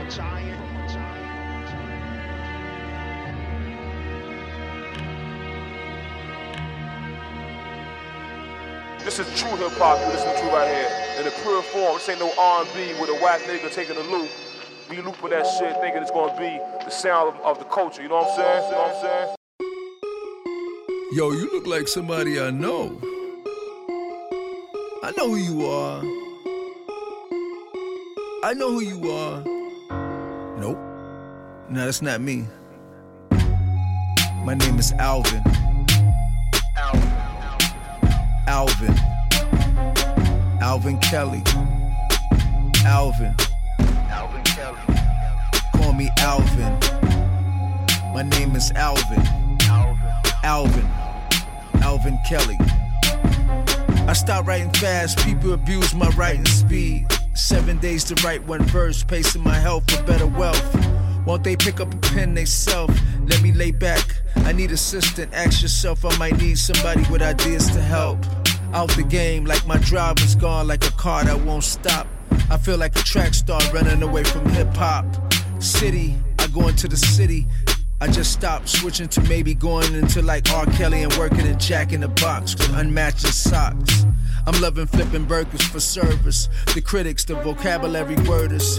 This is true hip hop you listen to right here. In the pure form, this ain't no R&B with a whack nigga taking a loop. We loop with that shit thinking it's gonna be the sound of, of the culture. You know what I'm saying? You know what I'm saying? Yo, you look like somebody I know. I know who you are. I know who you are. Nope. No, that's not me. My name is Alvin. Alvin. Alvin. Alvin. Alvin Kelly. Call me Alvin. My name is Alvin. Alvin. Alvin Kelly. I start writing fast, people abuse my writing speed. Seven days to write one verse, pacing my health for better wealth. Won't they pick up a pen they self? Let me lay back. I need assistant. Ask yourself, I might need somebody with ideas to help. Out the game, like my drive is gone, like a car that won't stop. I feel like a track star running away from hip hop. City, I go into the city. I just stopped switching to maybe going into like R. Kelly and working in Jack in the Box with unmatched socks. I'm loving flipping burgers for service. The critics, the vocabulary worders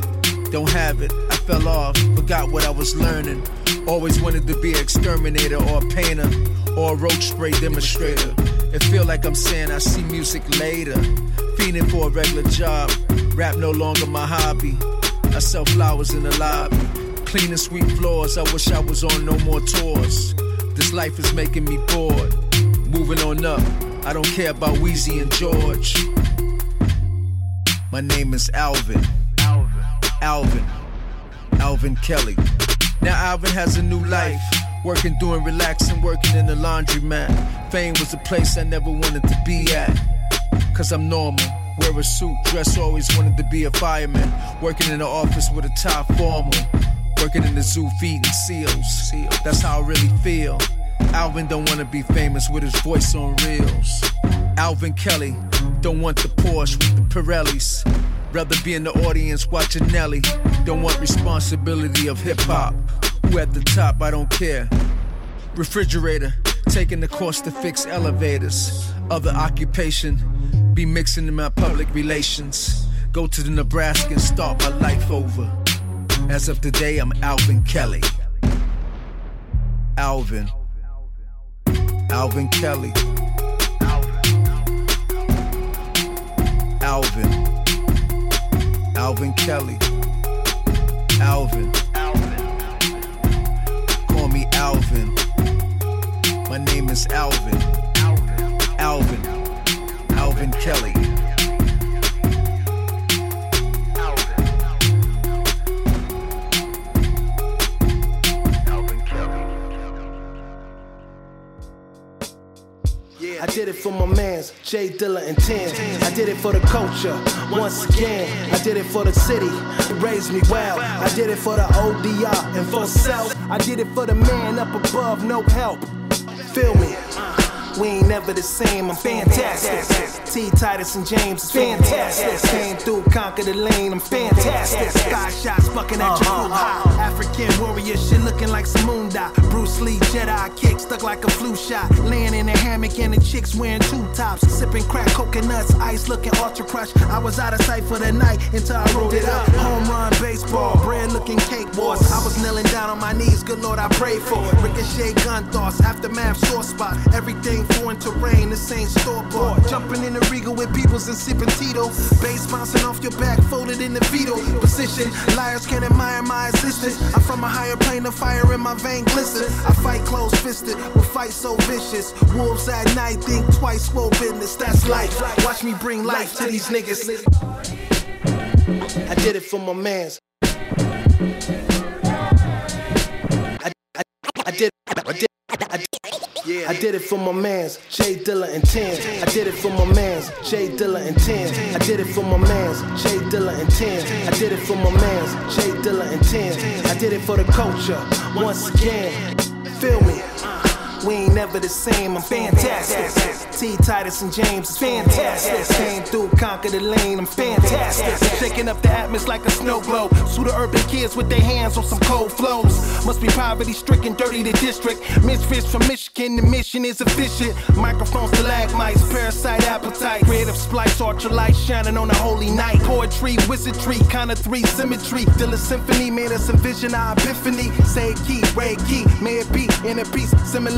don't have it. I fell off, forgot what I was learning. Always wanted to be an exterminator or a painter or a roach spray demonstrator. It feel like I'm saying I see music later. Fiending for a regular job. Rap no longer my hobby. I sell flowers in the lobby. Cleaning sweet floors. I wish I was on no more tours. This life is making me bored. Moving on up. I don't care about Wheezy and George. My name is Alvin. Alvin. Alvin Kelly. Now Alvin has a new life. Working, doing, relaxing, working in the laundromat. Fame was a place I never wanted to be at. Cause I'm normal. Wear a suit, dress always wanted to be a fireman. Working in the office with a top formal. Working in the zoo feeding seals. That's how I really feel. Alvin don't wanna be famous with his voice on reels. Alvin Kelly don't want the Porsche with the Pirellis. Rather be in the audience watching Nelly. Don't want responsibility of hip hop. Who at the top, I don't care. Refrigerator, taking the course to fix elevators. Other occupation, be mixing in my public relations. Go to the Nebraska and start my life over. As of today, I'm Alvin Kelly. Alvin. Alvin Kelly. Alvin. Alvin Kelly. Alvin. Call me Alvin. My name is Alvin. Alvin. Alvin Kelly. I did it for my mans, J Dilla and Ten. I did it for the culture, once again. I did it for the city, it raised me well. I did it for the ODR and for self. I did it for the man up above, no help. Feel me? We ain't never the same, I'm fantastic. T. Titus and James is fantastic. Came through, conquer the lane, I'm fantastic. Sky shots fucking at your uh-huh. crew high. African warrior shit looking like Samunda. Bruce Lee Jedi kick stuck like a flu shot. Laying in a hammock and the chicks wearing two tops. Sipping crack coconuts, ice looking ultra crush. I was out of sight for the night until I rolled it up. Home run baseball, bread looking cake boss. I was kneeling down on my knees, good lord I prayed for. Ricochet gun thoughts, aftermath sore spot. Everything foreign terrain, this ain't store bought. Jumping in the Regal with peoples and sipping Tito. Bass bouncing off your back, folded in the fetal position. Liars can't admire my existence. I'm from a higher plane of fire in my vein glisten. I fight close fisted, will fight so vicious. Wolves at night think twice, swole business. That's life. Watch me bring life to these niggas. I did it for my mans. I, I, I did, I did, I did. It for my mans, J Dilla and Ten. I did it for my mans, J Dilla and Ten. I did it for my mans, J Dilla and Ten. I did it for my mans, J Dilla and Ten. I did it for the culture, once again. Feel me? We ain't never the same. I'm fantastic. T. Titus and James is fantastic. Came through, conquered the lane. I'm fantastic. Shaking up the atmosphere like a snow globe. Sue the urban kids with their hands on some cold flows. Must be poverty stricken, dirty the district. Misfits from Michigan, the mission is efficient. Microphones, stalagmites, parasite appetite. Creative splice, ultralight shining on a holy night. Poetry, wizardry, kind of three symmetry. Till a symphony made us envision our epiphany. Say key, Ray key, may it be in a piece.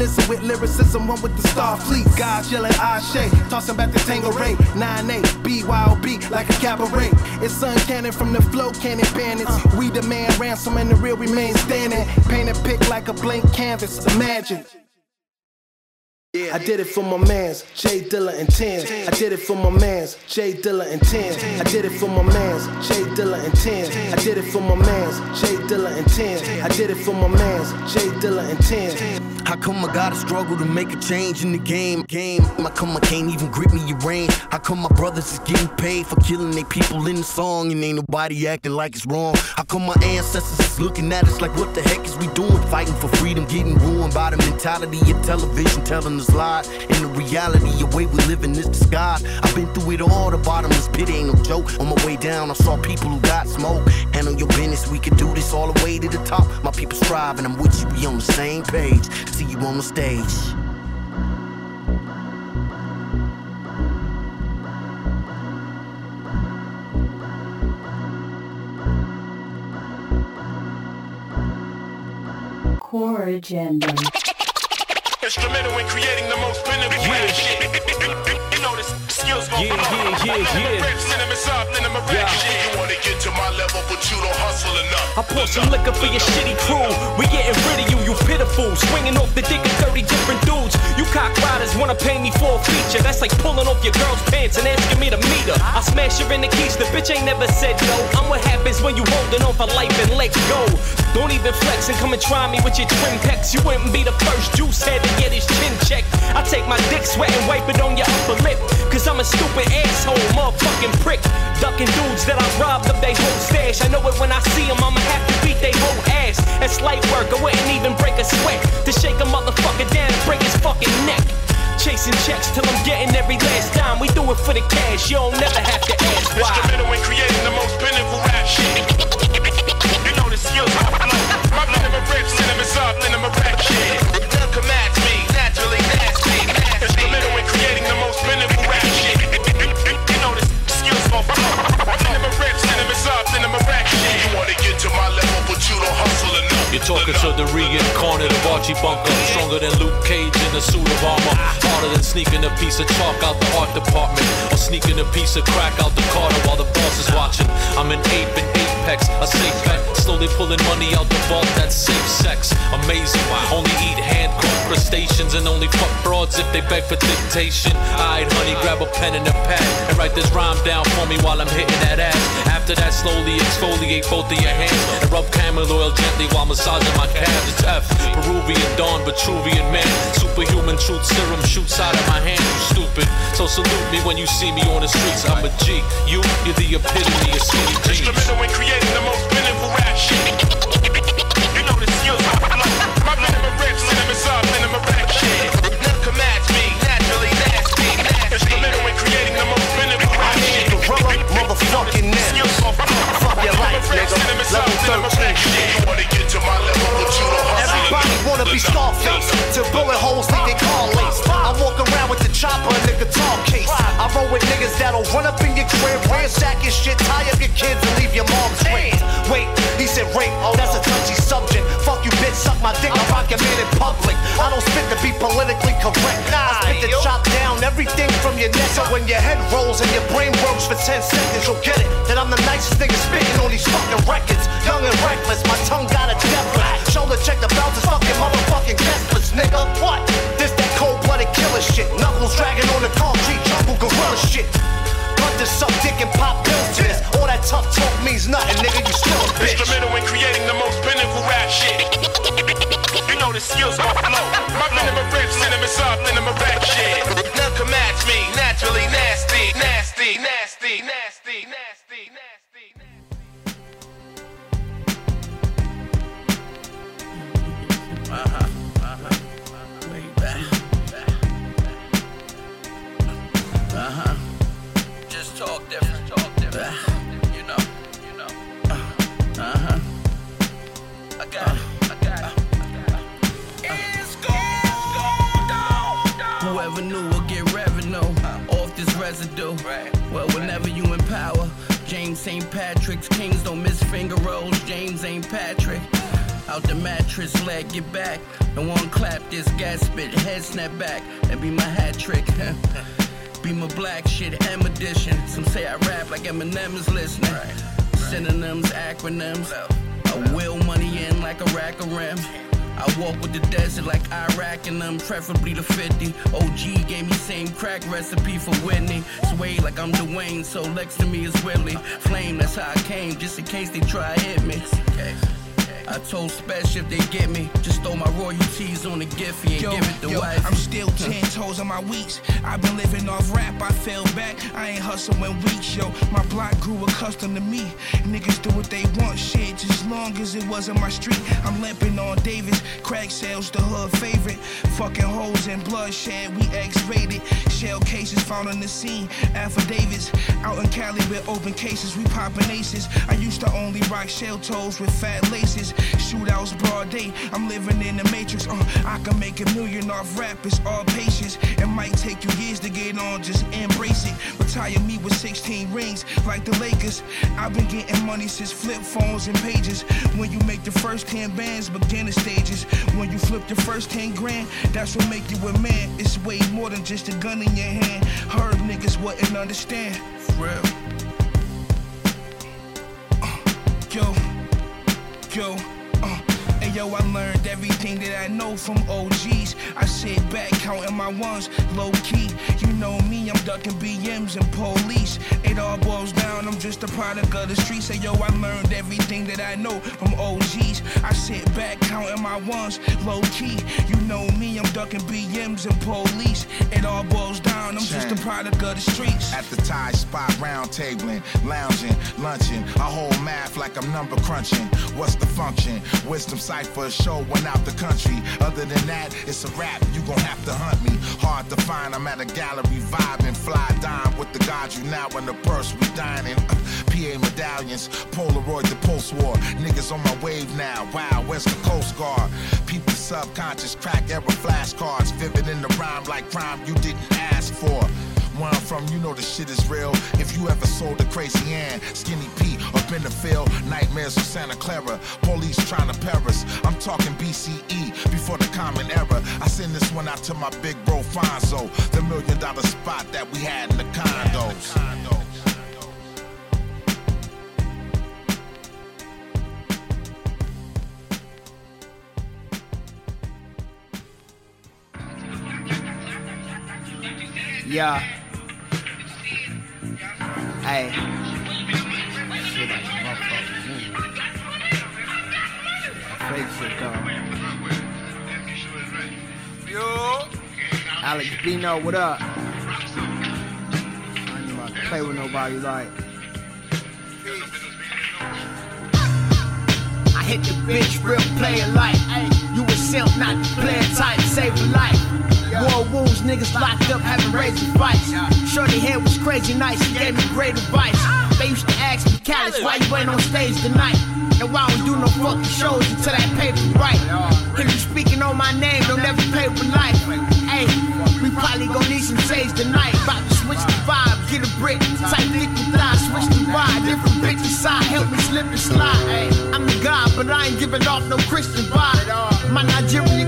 Similism with lyricism, one with the star fleet. God's yelling Ashe, tossing back the Tango Ray. 9-8, BYOB like a cabaret. It's uncanny from the flow cannon bandits. We demand ransom and the real remain standing. Paint a pic like a blank canvas. Imagine. I did it for my mans, J Dilla and Tan. I did it for my mans, J Dilla and Tan. I did it for my mans, J Dilla and Tan. I did it for my mans, J Dilla and Tan. I did it for my mans, J Dilla and Tan. How come I gotta struggle to make a change in the game? Game. How come I can't even grip me your rain? How come my brothers is getting paid for killing their people in the song and ain't nobody acting like it's wrong? How come my ancestors is looking at us like what the heck is we doing? Fighting for freedom, getting ruined by the mentality of television telling us lies. And the reality, the way we live in this disguise. I've been through it all, the bottomless pit ain't no joke. On my way down, I saw people who got smoke. Handle your business, we could do this all the way to the top. My people strive, and I'm with you, we on the same page. See you on the stage. Core Agendum. Instrumental in creating the most benefit yeah. shit. *laughs* You know the skills gon' Yeah, yeah, yeah, yeah. Send them inside, then them a rap shit. You wanna get to my level, but you don't hustle enough. I pour some liquor for your shitty crew. We getting rid of you, you pitiful. Swinging off the dick of 30 different dudes. You cock riders wanna pay me for a feature. That's like pulling off your girl's pants and asking me to meet her. I smash her in the keys, the bitch ain't never said no. I'm what happens when you holding on for life and let go. Don't even flex and come and try me with your trim pecs. You wouldn't be the first juice head to get his chin checked. I take my dick sweat and wipe it on your upper lip. Cause I'm a stupid asshole, motherfucking prick. Ducking dudes that I robbed of they whole stash. I know it when I see them, I'ma have to beat they whole ass. That's light work, I wouldn't even break a sweat. To shake a motherfucker down and break his fucking neck. Chasing checks till I'm getting every last dime. We do it for the cash, you don't never have to ask why. Instrumental in creating the most pinnacle rap shit. You know the skills I flow. My minimum rips, cinnamon soft, then I'm a rap shit. You don't hustle. You're talking to the reincarnate of Archie Bunker. Stronger than Luke Cage in a suit of armor. Harder than sneaking a piece of chalk out the art department. Or sneaking a piece of crack out the Carter while the boss is watching. I'm an ape in apex, a safe bet. Slowly pulling money out the vault, that's safe sex. Amazing. Only eat hand caught crustaceans and only fuck broads if they beg for dictation. Alright, honey, grab a pen and a pad and write this rhyme down for me while I'm hitting that ass. After that, slowly exfoliate both of your hands and rub camel oil gently while massaging my calves. It's F, Peruvian dawn, Vitruvian man. Superhuman truth serum shoots out of my hand, you stupid. So salute me when you see me on the streets. I'm a G. You, you're the epitome of skinny. Instrumental in creating the most pinnacle rap shit. You know the skills. My minimum rips, soft, then I'm a rap shit. Nigga. Level 13. You wanna get to my level, but you don't Everybody wanna be Scarface. Till bullet holes leave their car laced. I walk around with the chopper in the guitar case. I roll with niggas that'll run up in your crib Ransack your shit, tie up your kids and leave your mom's raped Wait, he said rape, oh that's a suck my dick, I rock your man in public I don't spit to be politically correct I spit to chop down everything from your neck So when your head rolls and your brain works for 10 seconds You'll get it, that I'm the nicest nigga spitting on these fucking records Young and reckless, my tongue got a death wish. Shoulder check the bounces, fucking motherfucking guestless, nigga. What? This that cold-blooded killer shit. Knuckles dragging on the concrete, jungle gorilla shit. To suck dick and pop pills to this. All that tough talk means nothing, nigga. You still a bitch. Instrumental in creating the most pinnacle rap shit. Know the skills I flow. My minimum rips, cinnamon I'm a rap shit. None can match me, naturally nasty, nasty, nasty, nasty, nasty, nasty. Uh-huh, uh-huh. Residue. Well, whenever you in power, James St. Patrick's Kings don't miss finger rolls. James ain't Patrick. Out the mattress, leg get back. No one clap this gas spit, head snap back, and be my hat trick. *laughs* be my black shit, M edition. Some say I rap like Eminem is listening. Synonyms, acronyms. I will money in like a rack of rim. I walk with the desert like Iraq and them, preferably the 50. OG gave me same crack recipe for Whitney. Sway like I'm Dwayne, so next to me is Willie. Flame, that's how I came, just in case they try hit me. I told Special if they get me, just throw my royalties on the Giphy and Yo, give it to yo, wife. I'm still ten toes on my weeks. I've been living off rap, I fell back. I ain't hustling weeks, yo. My block grew accustomed to me. Niggas do what they want, shit, just as long as it wasn't my street. I'm limping on Davis, crack sales, the hood favorite. Fucking holes and bloodshed, we X-rated. Shell cases found on the scene, affidavits. Out in Cali with open cases, we popping aces. I used to only rock shell toes with fat laces. Shootouts broad day, I'm living in the matrix. Uh, I can make a million off rap, it's all patience. It might take you years to get on, just embrace it. Retire me with 16 rings, like the Lakers. I've been getting money since flip phones and pages. When you make the first 10 bands, beginner stages. When you flip the first 10 grand, that's what make you a man. It's way more than just a gun in your hand. Heard niggas wouldn't understand. For real. Uh, yo, yo, Hey yo, I learned everything that I know from OGs. I sit back counting my ones, low key. You know me, I'm ducking BMs and police. It all boils down, I'm just a product of the streets. Hey yo, I learned everything that I know from OGs. I sit back counting my ones, low key. You know me, I'm ducking BMs and police. It all boils down, I'm just a product of the streets. At the Thai spot, round tabling, lounging, lunching. I hold math like I'm number crunching. What's the function? Wisdom cipher show went out the country. Other than that, it's a rap. You gon' have to hunt me. Hard to find. I'm at a gallery vibing, fly dime with the gods you now in the purse we dining. Uh, PA medallions, Polaroid the post war. Niggas on my wave now. Wow, where's the Coast Guard? People subconscious, crack error flashcards, vivid in the rhyme like crime you didn't ask for. Where I'm from, you know the shit is real. If you ever sold a crazy Ann, Skinny P, up in the field, nightmares of Santa Clara, police trying to Paris. I'm talking BCE, before the common era. I send this one out to my big bro Fonzo, the million dollar spot that we had in the condos. Yeah. Hey. Yo. Alex Bino, what up? I ain't about to play with nobody like. I hit the bitch real player like. You a simp, not the player type, save a life. War wounds, niggas locked up having razor fights. Shorty head was crazy nice, she gave me great advice. They used to ask me, Callus, why you ain't on stage tonight? And why I don't do no fucking shows until that paper right. If you speaking on my name, don't ever play with life. Hey, we probably gon' need some sage tonight. About to switch the vibe, get a brick, tight liquid thigh, switch the ride. Different bitch inside, help me slip and slide. I'm the god, but I ain't giving off no Christian vibe. My Nigerian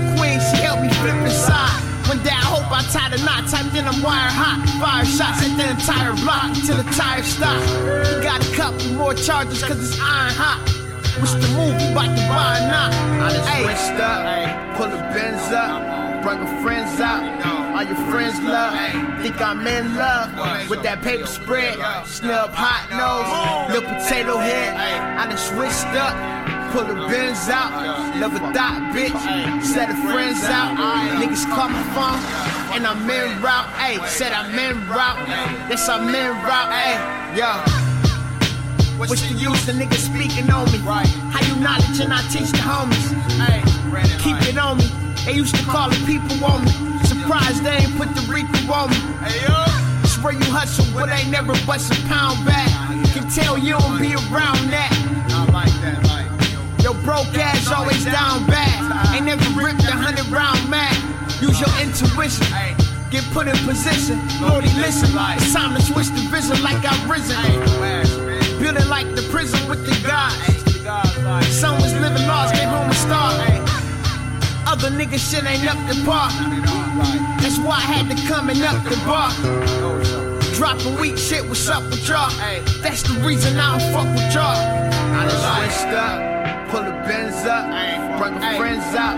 I tie the knot, typed in I'm wire hot. Fire shots at the entire block till the tires stop. He got a couple more charges cause it's iron hot. What's the move? You about to buy or not? I done switched up, pull the Benz up, bring her friends out. All your friends love, think I'm in love with that paper spread. Snub hot nose, little potato head. I done switched up. Pull the Benz out, love a dot, bitch. Set the friends out, niggas coming from, and I'm in route. Ayy, said I'm in route. Yes, I'm in route. Ayy, yo. What's the use of niggas speaking on me? Right. How you knowledge and I teach the homies? Ay, keep it on me. They used to call it people on me. Surprised they ain't put the Rico on me. Swear you hustle, but ain't never bust a pound back. Can tell you don't be around that. Yo, broke ass always down bad. Ain't never ripped a hundred round mag. Use your intuition. get put in position. Lordy, listen, it's time to switch the vision like I've risen. Building like the prison with the gods. Some was living lost, came home a star. Other niggas shit ain't up to par. That's why I had to come and up the bar. Dropping weak shit, what's up with y'all? That's the reason I don't fuck with y'all. I done switched up, pull the Benz up, bring my friends up.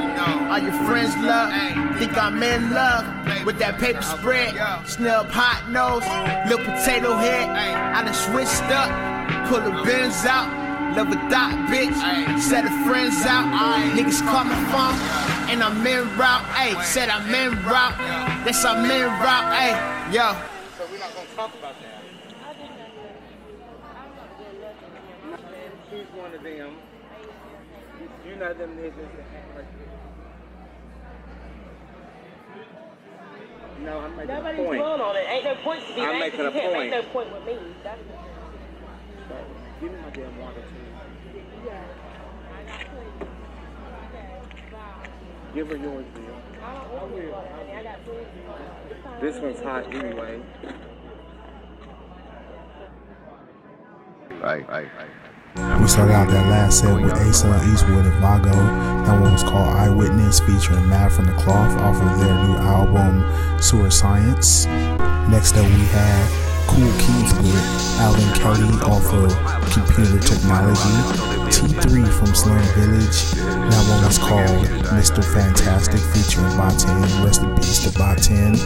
All your friends love, think I'm in love with that paper spread. Snub hot nose, little potato head. I done switched up, pull the Benz out. Love a dot, bitch. Set of friends out. Niggas call my phone, and I'm in route. Ayy, said I'm en route. That's I'm en route. Ayy, yo. So we're not gonna talk about that. She's one of them. You're not them that No, I'm making Nobody's a point. blown on it. Ain't no point to be I'm angry. making You a can't point. make no point with me. That's Give me my damn water too. Give her yours, Bill. I will. This one's hot anyway. Right, right, right. We started out that last set with Asa Eastwood and Vago. That one was called Eyewitness, featuring Matt from the Cloth off of their new album Sewer Science. Next up, we had Kool Keith with Alvin Kelly off of Computer Technology. T3 from Slum Village. That one was called Mr. Fantastic, featuring Baatin. Rest in peace to Baatin.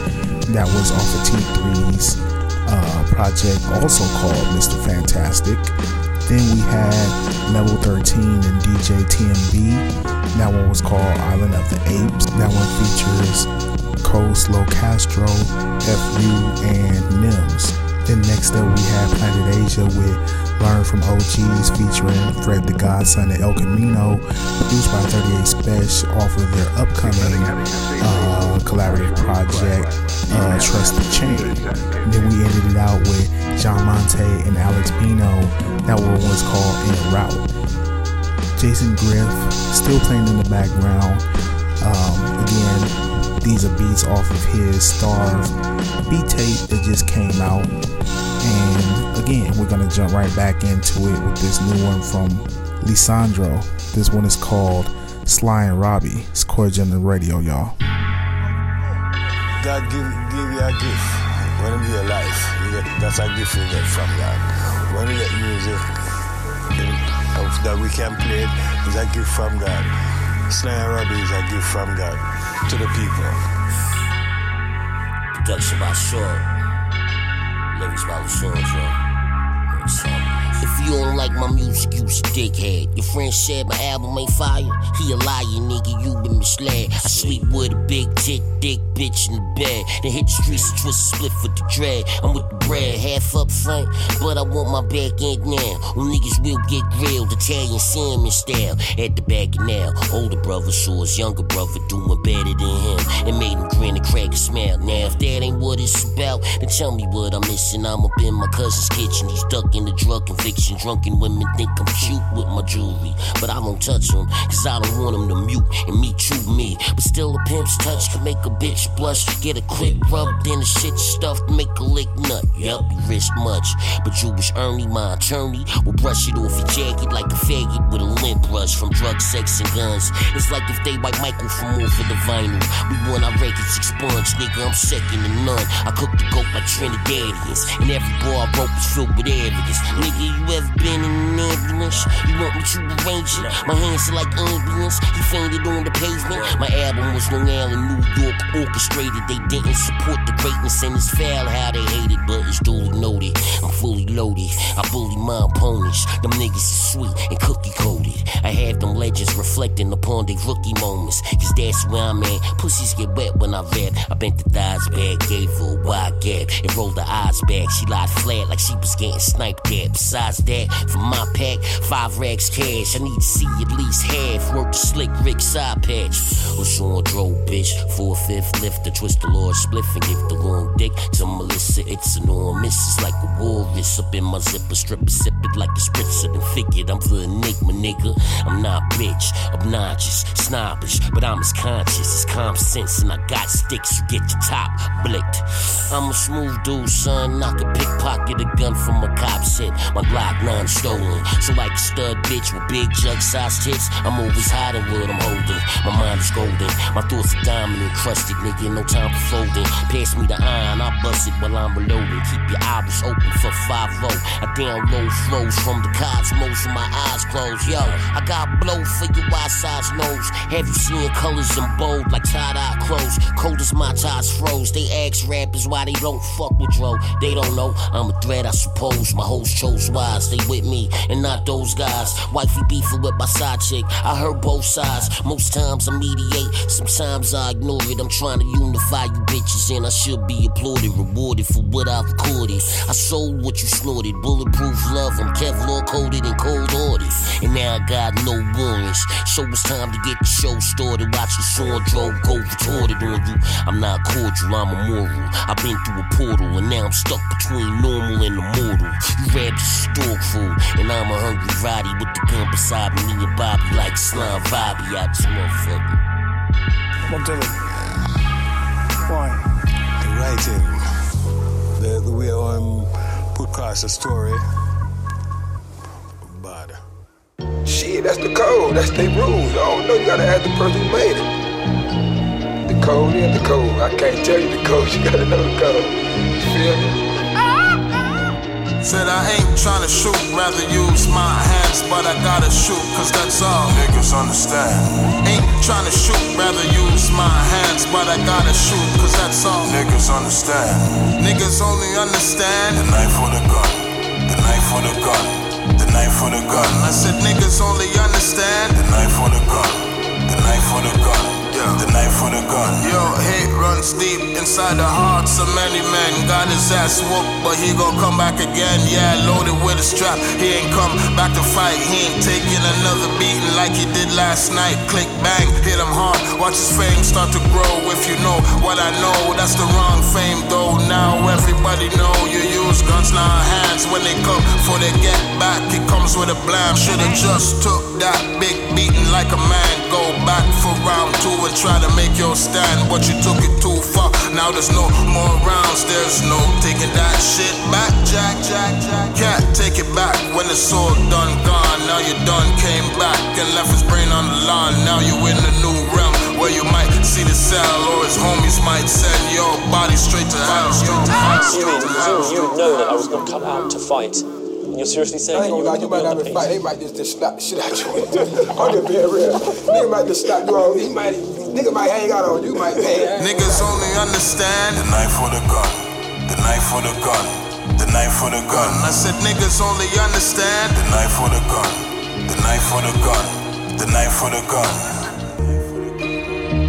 That was off of T3's uh, project, also called Mr. Fantastic. Then we had Level 13 and DJ TMB. That one was called Island of the Apes. That one features Coast, Low Castro, FU, and Nims. Then next up we had Planet Asia with Learn from OGs featuring Fred the Godson and El Camino, produced by 38 Spesh off of their upcoming uh, collaborative project, uh, Trust the Chain. Then we ended it out with John Monte and Alex Pino. That one was called En Route. Jason Griff still playing in the background. Um, again, these are beats off of his Starve beat tape that just came out. And again, we're gonna jump right back into it with this new one from Lisandro. This one is called Sly and Robbie. It's Core on the radio, y'all. God give give you a gift. When you give you life, you get that's a gift you get from God. When you get music that we can play it is a gift from God. Sly and Robbie is a gift from God to the people. Production by Short. Lyrics by If you don't like my music, you a dickhead. Your friend said my album ain't fire. He a liar, nigga, you been misled. I sleep with a big tit, dick bitch in the bed. Then hit the streets and twist split for the dread. I'm with the bread, half up front, but I want my back end now. When niggas will get grilled, Italian salmon style. At the back now, older brother saw his younger brother doing better than him. And made him grin and crack a smile. Now, if that ain't what it's about, then tell me what I'm missing. I'm up in my cousin's kitchen. He's stuck in the drug conviction. Drunken women think I'm cute with my jewelry. But I won't touch him, cause I don't want him to mute and me true me. But still, a pimp's touch can make a bitch blush. Get a quick rub, then the shit stuffed, make a lick nut. Yup, you risk much. But Jewish Ernie, my attorney, will brush it off your jacket like a faggot with a lint brush from drugs, sex, and guns. It's like if they white Michael from off of the vinyl. We want our records expunged, nigga, I'm second to none. I cook the goat like Trinidadians, and every bar I wrote was filled with evidence. Nigga, you ever been in an ambulance? You want me to arrange it? My hands are like ambulance. He fainted on the pavement. My album was Long Island, New York, orchestrated. They didn't support the greatness, and it's foul how they hate it, but it's duly noted. I'm fully loaded. I bully my opponents. Them niggas is sweet and cookie coated. I have them legends reflecting upon their rookie moments. Cause that's where I'm at. Pussies get wet when I rap. I bent the thighs back, gave her a wide gap. And rolled the eyes back. She lied flat like she was getting sniped at. Besides that, for my pack. Five racks cash. I need to see at least half. Work the slick Rick side patch. What's on drove, bitch? for Four fifth lift the twist the Lord spliff and give the long dick to Melissa. It's enormous. It's like a walrus up in my zipper. Stripper sip it like a spritzer. Then figured I'm the enigma, nigga. I'm not bitch, obnoxious, snobbish, but I'm as conscious as common sense. And I got sticks, you get your top blicked. I'm a smooth dude, son. I can pickpocket a gun from a cop's head. My Glock 9 stolen. So like a stud bitch with big jug sized tits, I'm always hiding what I'm holding. My mind is golden. My thoughts are diamond encrusted, nigga. No time for folding. Pass me the iron, I bust it while I'm reloading. Keep your eyes open for 5 I download flows from the cosmos with my eyes closed. Yo, I got blow for your wide size nose. Have you seen colors in bold like tie dye clothes? Cold as my ties froze. They ask rappers why they don't fuck with Dro. They don't know I'm a threat, I suppose. My host chose wise. They with me and not those guys. Wifey beefing with my side chick. I heard both sides. Most times I mediate, sometimes I ignore it. I'm trying to unify you bitches, and I should be applauded, rewarded for what I've recorded. I sold what you snorted, bulletproof love. I'm Kevlar coated and cold ordered. And now I got no warrants. So it's time to get the show started. Watching Sandro go retorted on you. I'm not cordial, I'm immoral. I've been through a portal, and now I'm stuck between normal and immortal. You is dog food, and I'm a hungry Roddy with the gun beside me. And Bobby like slime Bobby out this motherfucker. Come on, tell me. Why? The writing, the, the way um put across the story. Bad. Shit, that's the code. That's their rules. I don't know. You gotta ask the person who made it. The code is the code. I can't tell you the code. You gotta know the code. You feel me? Said I ain't tryna shoot, rather use my hands, but I gotta shoot, cause that's all. Niggas understand. Ain't tryna shoot, rather use my hands, but I gotta shoot, cause that's all. Niggas understand. Niggas only understand. The knife for the gun. The knife for the gun. The knife for the gun. I said niggas only understand. The knife for the gun. The knife for the gun. The knife for the gun. Yo, hate runs deep inside the hearts of many men. Got his ass whooped, but he gon' come back again. Yeah, loaded with a strap. He ain't come back to fight. He ain't taking another beating like he did last night. Click bang, hit him hard. Watch his fame start to grow. If you know what I know, that's the wrong fame though. Now everybody know you use guns our hands when they come for they get back. It comes with a blam. Should've just took that big beating like a man. Go back for round two and try to make your stand, but you took it too far. Now there's no more rounds, there's no taking that shit back, Jack, Jack, Jack. Can't take it back when it's all done, gone. Now you done came back and left his brain on the lawn. Now you in a new realm where you might see the cell or his homies might send your body straight to hell. You mean you, you know that I was not cut out to fight? And you're seriously saying I ain't you gonna lie, you might not have fight. They might just, just slap the shit out you. *laughs* I'm just being real. Nigga might just slap you on. He might, nigga might hang out on you. Might hang. Niggas only understand the knife for the gun, the knife for the gun, the knife for the gun. I said niggas only understand the knife for the gun, the knife for the gun, the knife for the gun.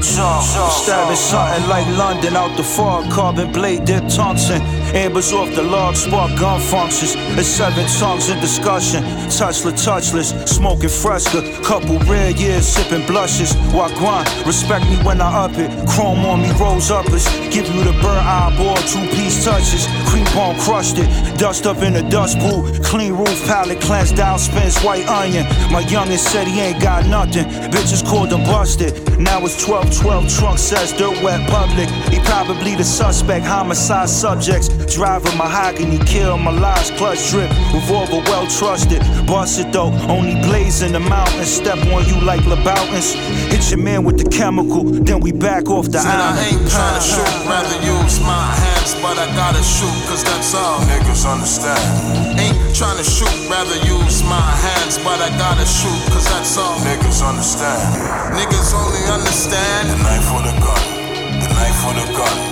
Stabbing something like London out the fog, carbon blade dip Thompson. Ambers off the log, spark gun functions. There's seven tongues in discussion. Touchless, touchless, smoking fresca. Couple rare years sipping blushes. Wagwan, respect me when I up it. Chrome on me, rose uppers. Give you the burnt eyeball, two piece touches. Creep on, crushed it. Dust up in the dust pool. Clean roof, pallet cleansed down, spins white onion. My youngest said he ain't got nothing. Bitches called him busted. Now it's 12 12 trunk says dirt wet public. He probably the suspect, homicide subjects. Driver mahogany, kill my lies, clutch drip. Revolver well trusted. Bust it though, only blaze in the mountains. Step on you like Louboutins. Hit your man with the chemical, then we back off the Said I island. ain't trying to shoot, rather use my hands, but I gotta shoot, cause that's all. Niggas understand. Ain't trying to shoot, rather use my hands, but I gotta shoot, cause that's all. Niggas understand. Niggas only understand the knife for the gun, the knife for the gun, the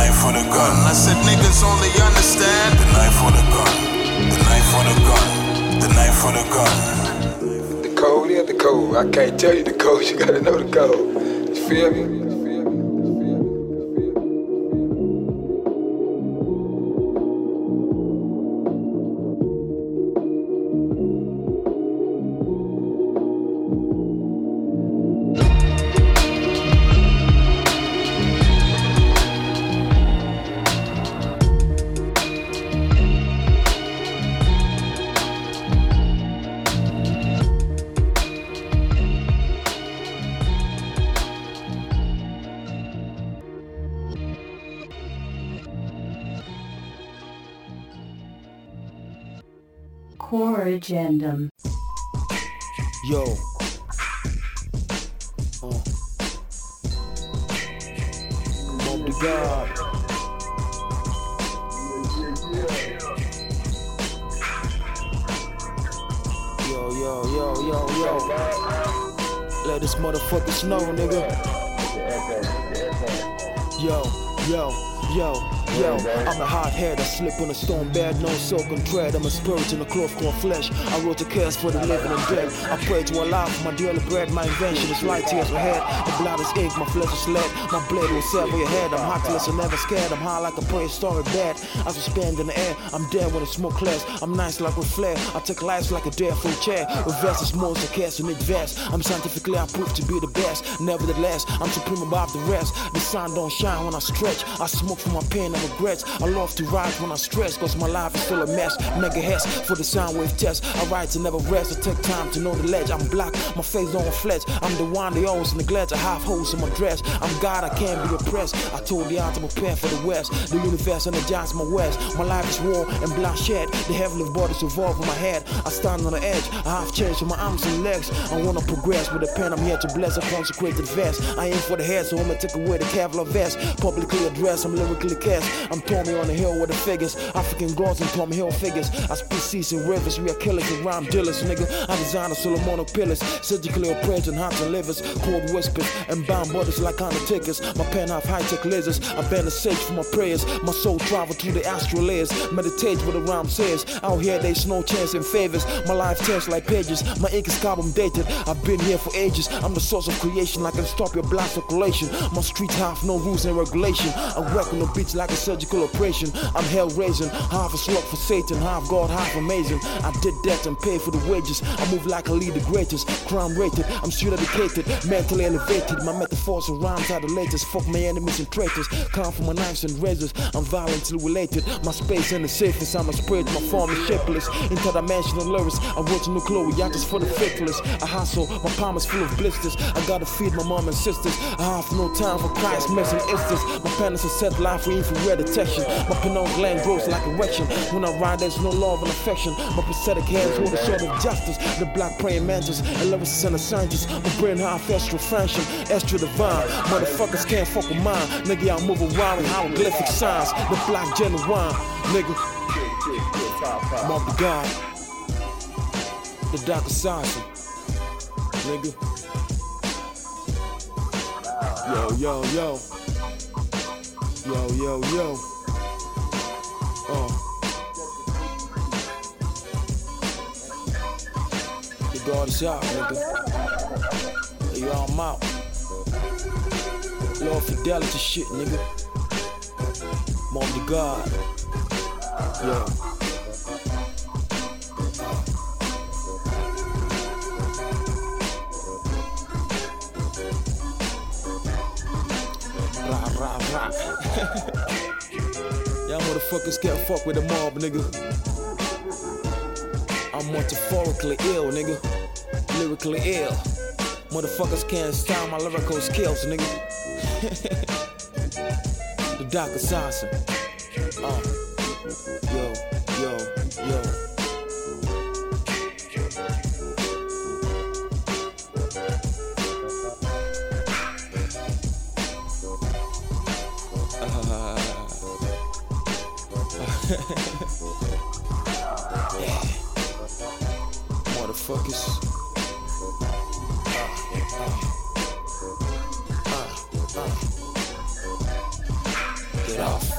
knife for the gun. I said niggas only understand the knife for the gun, the knife for the gun, the knife for the gun. The code is the code. I can't tell you the code. *laughs* You gotta know the code. You feel me? Agendum. Yo. Uh. Mom to God. Yo, yo, yo, yo, yo. Let this motherfucker snow, nigga. Yo, yo, yo. Yo, I'm a hot head, I slip on a stone bed, no soak and tread. I'm a spirit in a cloth corn flesh. I wrote a curse for the living and dead. I pray to Allah for my daily bread, my invention is light tears my head. Blood is ink, my flesh is lead. My blade will sever your head. I'm heartless and never scared. I'm high like a prehistoric bat. I suspend in the air, I'm dead when the smoke clears. I'm nice like with flair. I take life like a dead full chair. Vest is more sarcastic vest. I'm scientifically approved to be the best. Nevertheless, I'm supreme above the rest. The sun don't shine when I stretch. I smoke from my pen. Regrets. I love to rise when I stress, cause my life is still a mess. Mega Megahertz for the sound wave test. I ride to never rest. I take time to know the ledge. I'm black, my face don't flex. I'm the one they always neglect. I have holes in my dress. I'm God, I can't be oppressed. I told the odds to prepare for the west. The universe energizes my west. My life is war and bloodshed. The heavenly bodies revolve in my head. I stand on the edge. I have changed my arms and legs. I wanna progress with a pen. I'm here to bless a consecrated vest. I aim for the head, so I'ma take away the Kevlar vest. Publicly addressed, I'm lyrically cast. I'm Tommy on the hill with the figures. African girls and Tommy Hill figures. I speak seas and rivers. We are killers and rhyme dealers, nigga. I design a Solomon pillars. Surgically operating hearts and livers. Cold whispers and bound bodies like undertakers. My pen have high tech lasers. I bend the sage for my prayers. My soul travel through the astral layers. Meditate what the rhyme says. Out here, there's no chance in favors. My life tears like pages. My ink is carbon dated. I've been here for ages. I'm the source of creation. I can stop your blood circulation. My streets have no rules and regulation. I work on the beats like a surgical operation. I'm hell raising. Half a slug for Satan. Half God, half amazing. I did that and paid for the wages. I move like a lead the greatest. Crime rated. I'm street educated. Mentally elevated. My metaphors and rhymes are the latest. Fuck my enemies and traitors. Come for my knives and razors. I'm violently related. My space and the safest. I'm a spirit. My form is shapeless. Interdimensional lyrics. I Chloe. I just for the faithless. I hustle. My palm is full of blisters. I gotta feed my mom and sisters. I have no time for Christ messing instance. My parents are set life for infrared detection. My pineal gland grows like a erection. When I ride, there's no love and affection. My prosthetic hands hold a sword of justice. The black praying mantis. And lyricists and the scientists. My brain half extra function. Extra divine. Motherfuckers can't fuck with mine. Nigga, I move around with hieroglyphic signs. The black genuine. Nigga. The God. The dark assassin. Nigga. Yo, yo, yo. Yo, yo, yo. Uh. The is out, nigga. Yo, I'm out. Lord fidelity shit, nigga. Mom to God. Yo. Rah, rah, rah. Y'all motherfuckers can't fuck with the mob, nigga. I'm metaphorically ill, nigga. Lyrically ill. Motherfuckers can't style my lyrical skills, nigga. *laughs* the Dark Assassin. Uh. Yo, yo, yo. Yeah. Motherfuckers. Ah, ah, ah. Get off.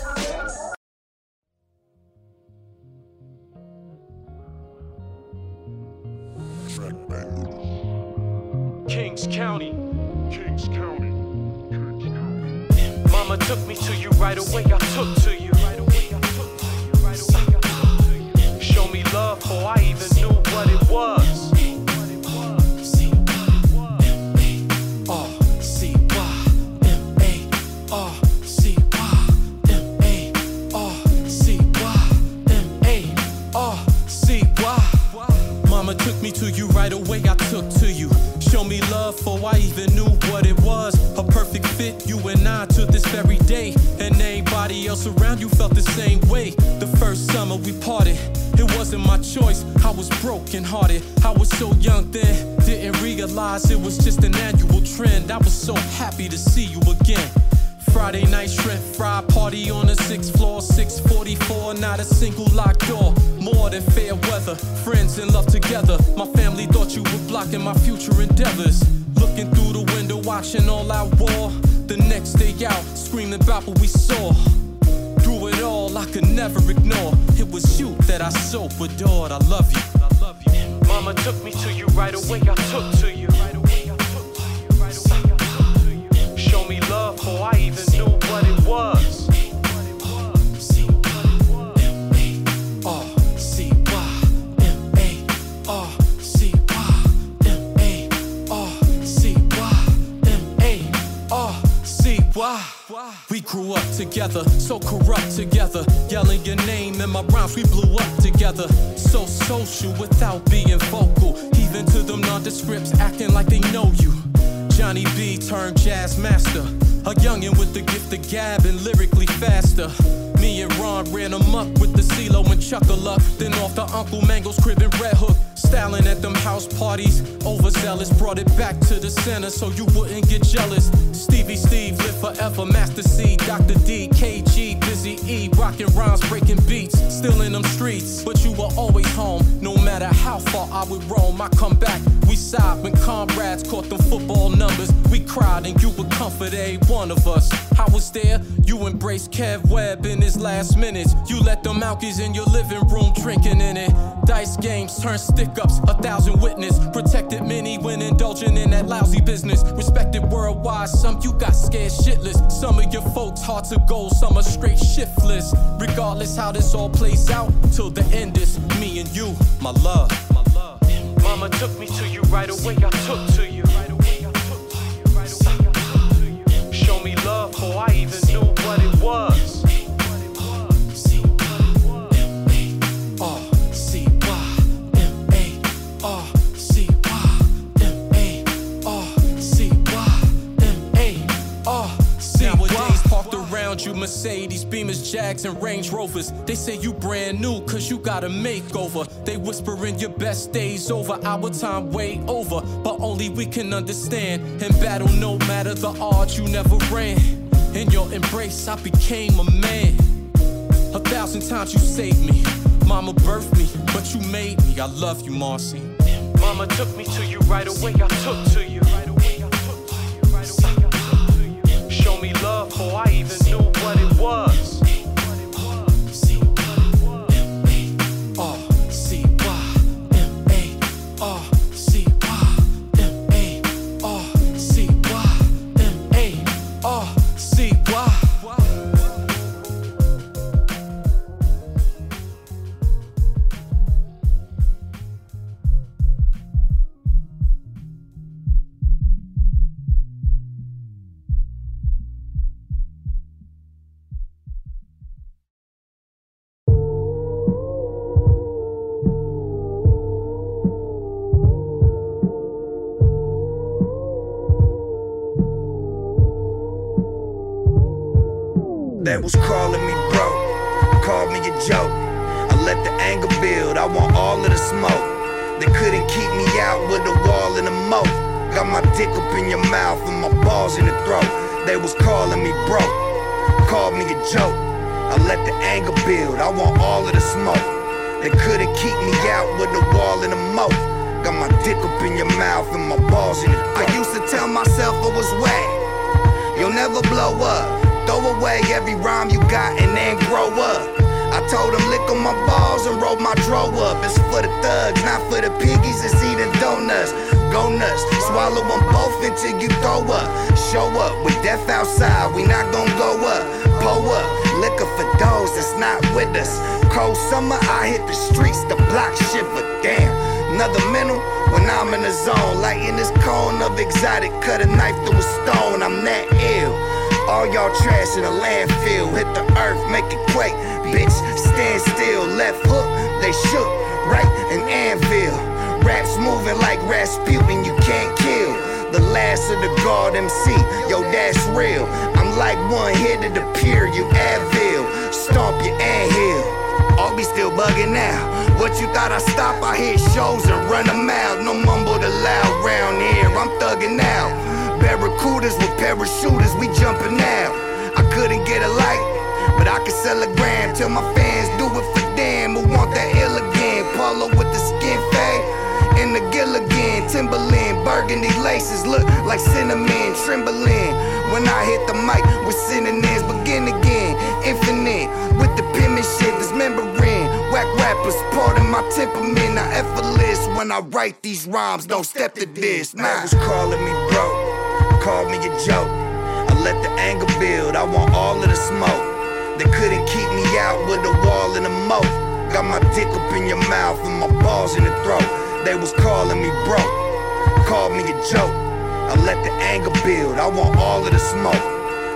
Forever. Master C, Dr. D, KG, Busy E. rocking rhymes, breaking beats. Still in them streets, but you were always home. No matter how far I would roam, I come back. We side when comrades caught them football numbers. We cried and you would comfort a one of us. I was there, you embraced Kev Webb in his last minutes. You let the Malkies in your living room drinking in it. Dice games turn stick ups, a thousand witness. Protected many when indulging in that lousy business. Respected worldwide, some you got scared shitless. Some of your folks hard to go, some are straight shiftless. Regardless how this all plays out, till the end is me and you, my love. Mama took me to you right away, I took to you. Show me love before I even knew what it was. Mercedes, Beamers, Jags, and Range Rovers. They say you brand new cause you got a makeover. They whispering your best days over, our time way over. But only we can understand. In battle, no matter the odds, you never ran. In your embrace, I became a man. A thousand times you saved me. Mama birthed me, but you made me. I love you, Marcy. Mama took me to you right away. I took to you. Show me love before I even was. My up. It's for the thugs, not for the piggies that's eating donuts. Go nuts, swallow them both until you throw up. Show up with death outside, we not gonna go up. Pull up, liquor for those that's not with us. Cold summer, I hit the streets, the block shiver. Damn, another mental when I'm in the zone. Lighting this cone of exotic, cut a knife through a stone. I'm that ill. All y'all trash in a landfill. Hit the earth, make it quake. Bitch, stand still. Left hook, they shook. Right, an anvil. Raps moving like Rasputin, you can't kill. The last of the guard MC, yo, that's real. I'm like one hit of the pier, you Advil. Stomp your anthill. All be still bugging now. What you thought I stop? I hit shows and run them out. No mumble the loud round here. I'm thugging out. Barracudas with parachuters, we jumping out. I couldn't get a light, but I can sell a gram. Tell my fans do it for them who want that ill again. Polo with the skin fade and the Gilligan, Timberland, burgundy laces look like cinnamon, trembling. When I hit the mic with synonyms, begin again, infinite with the penmanship, dismembering. Whack rappers, pardon my temperament, I effortless when I write these rhymes. Don't step to this. Man was calling me broke, called me a joke. I let the anger build, I want all of the smoke. They couldn't keep me out with a wall and a moat. Got my dick up in your mouth and my balls in the throat. They was calling me broke, called me a joke. I let the anger build, I want all of the smoke.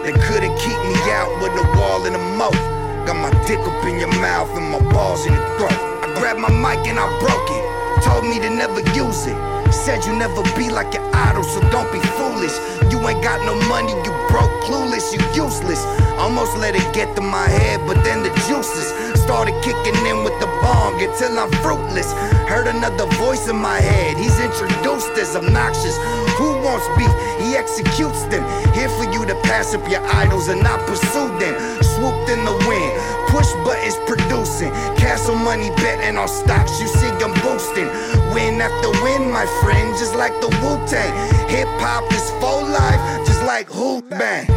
They couldn't keep me out with a wall and a moat. Got my dick up in your mouth and my balls in the throat. I grabbed my mic and I broke it. Told me to never use it. Said you never be like an idol, so don't be foolish. You ain't got no money, you broke, clueless, you useless. Almost let it get to my head, but then the juices started kicking in with the bong until I'm fruitless. Heard another voice in my head, he's introduced as obnoxious. Who wants beef? He executes them. Here for you to pass up your idols and not pursue them. Swooped in the wind, push buttons producing. Castle money betting on stocks, you see I'm boosting. Win after win, my friend, just like the Wu Tang. Hip hop is full life, just like Who Bang.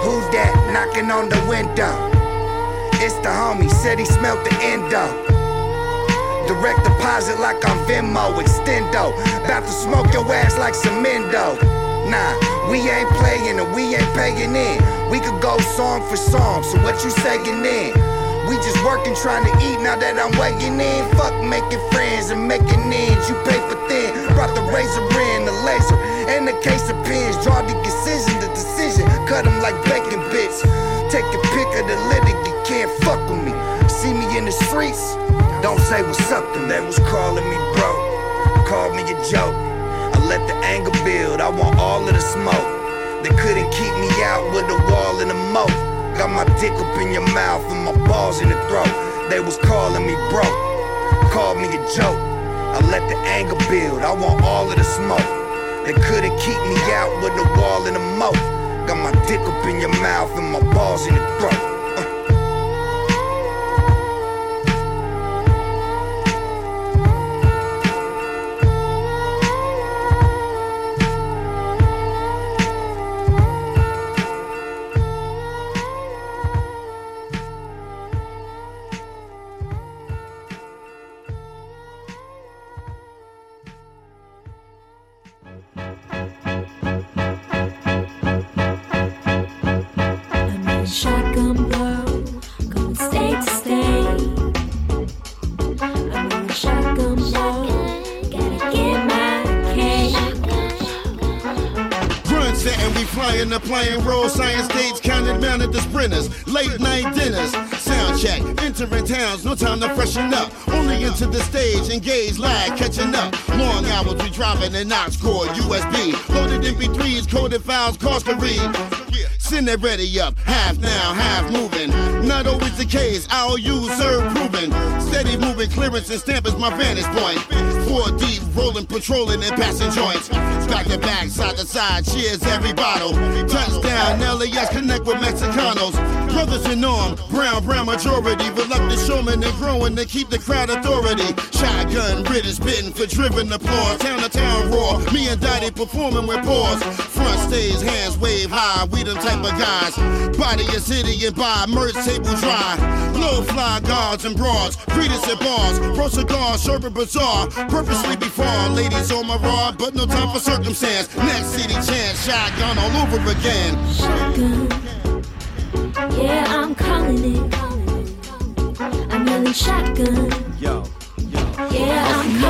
Who's that knocking on the window? It's the homie, said he smelt the endo. Direct deposit like I'm Venmo, extendo. About to smoke your ass like cemento. Nah, we ain't playing and we ain't paying in. We could go song for song, so what you saying then? We just working, trying to eat now that I'm weighing in. Fuck making friends and making ends. You pay for thin. Brought the razor in, the laser, and the case of pins. Draw the decision, the decision. Cut them like bacon bits. Take a pic of the litter, you can't fuck with me. See me in the streets, don't say what's up to me. They was calling me broke, called me a joke. Let the anger build, I want all of the smoke. They couldn't keep me out with a wall and a moat. Got my dick up in your mouth and my balls in the throat. They was calling me broke, called me a joke. I let the anger build, I want all of the smoke. They couldn't keep me out with a wall and a moat. Got my dick up in your mouth and my balls in the throat. The stage, engage, lag, catching up. Long hours we driving an ox core, USB. Loaded MP3s, coded files, cost to read. Send it ready up, half now, half moving. Not always the case, I'll use serve proven. Steady moving, clearance and stamp is my vantage point. Four deep, rolling, patrolling and passing joints. Back to back, side to side, cheers every bottle. Touchdown, LAS connect with Mexicanos. Brothers in arm, brown, brown majority. Reluctant showmen and growing to keep the crowd authority. Shotgun, British spitting for driven applause. Town to town roar, me and Daddy performing with pause. Front stage, hands wave high, we them type of guys. Body is city and buy, merch table dry. Low fly guards and broads, greeters at bars. Pro cigars, sherbet bazaar. Purposely before, ladies on my rod, but no time for circumstance. Next city chance, shotgun all over again. Shotgun, yeah, I'm calling it. I'm yelling shotgun, Yo. Yeah, I'm.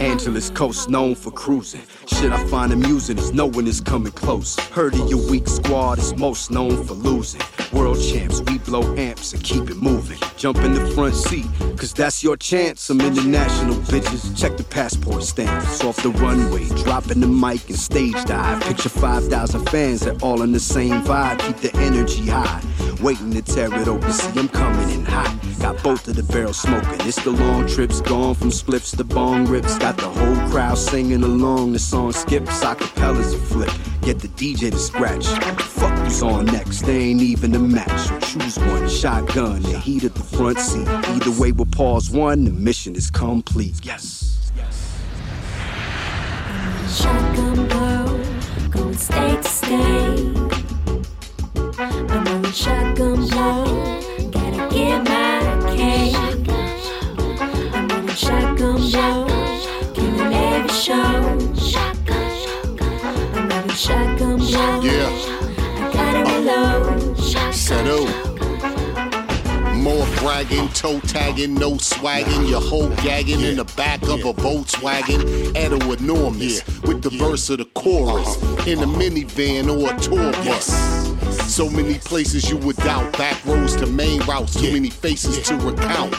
Angeles coast known for cruising. Shit I find amusing is knowing is coming close. Heard of your weak squad is most known for losing. world champs. We blow amps and keep it moving. Jump in the front seat, cause that's your chance. Some international bitches, check the passport stamps. Off the runway, dropping the mic and stage dive. Picture 5,000 fans that all in the same vibe. Keep the energy high. Waiting to tear it open, see I'm coming in hot. Got both of the barrels smoking. It's the long trips, gone from spliffs to bong rips. Got the whole crowd singing along. The song skips, acapellas a flip. Get the DJ to scratch. Fuck who's on next, they ain't even a match. So choose one, shotgun, the heat at the front seat. Either way, we'll pause one, the mission is complete. Yes. Shotgun blow, going state to state. Shotgun blow, Yeah. I gotta reload. Settle. More bragging, toe tagging, no swagging, your whole gagging in the back of a Volkswagen. Edo enormous with the verse of the chorus uh-huh. in a minivan or a tour bus. So many places you would doubt, back roads to main routes, too many faces to recount.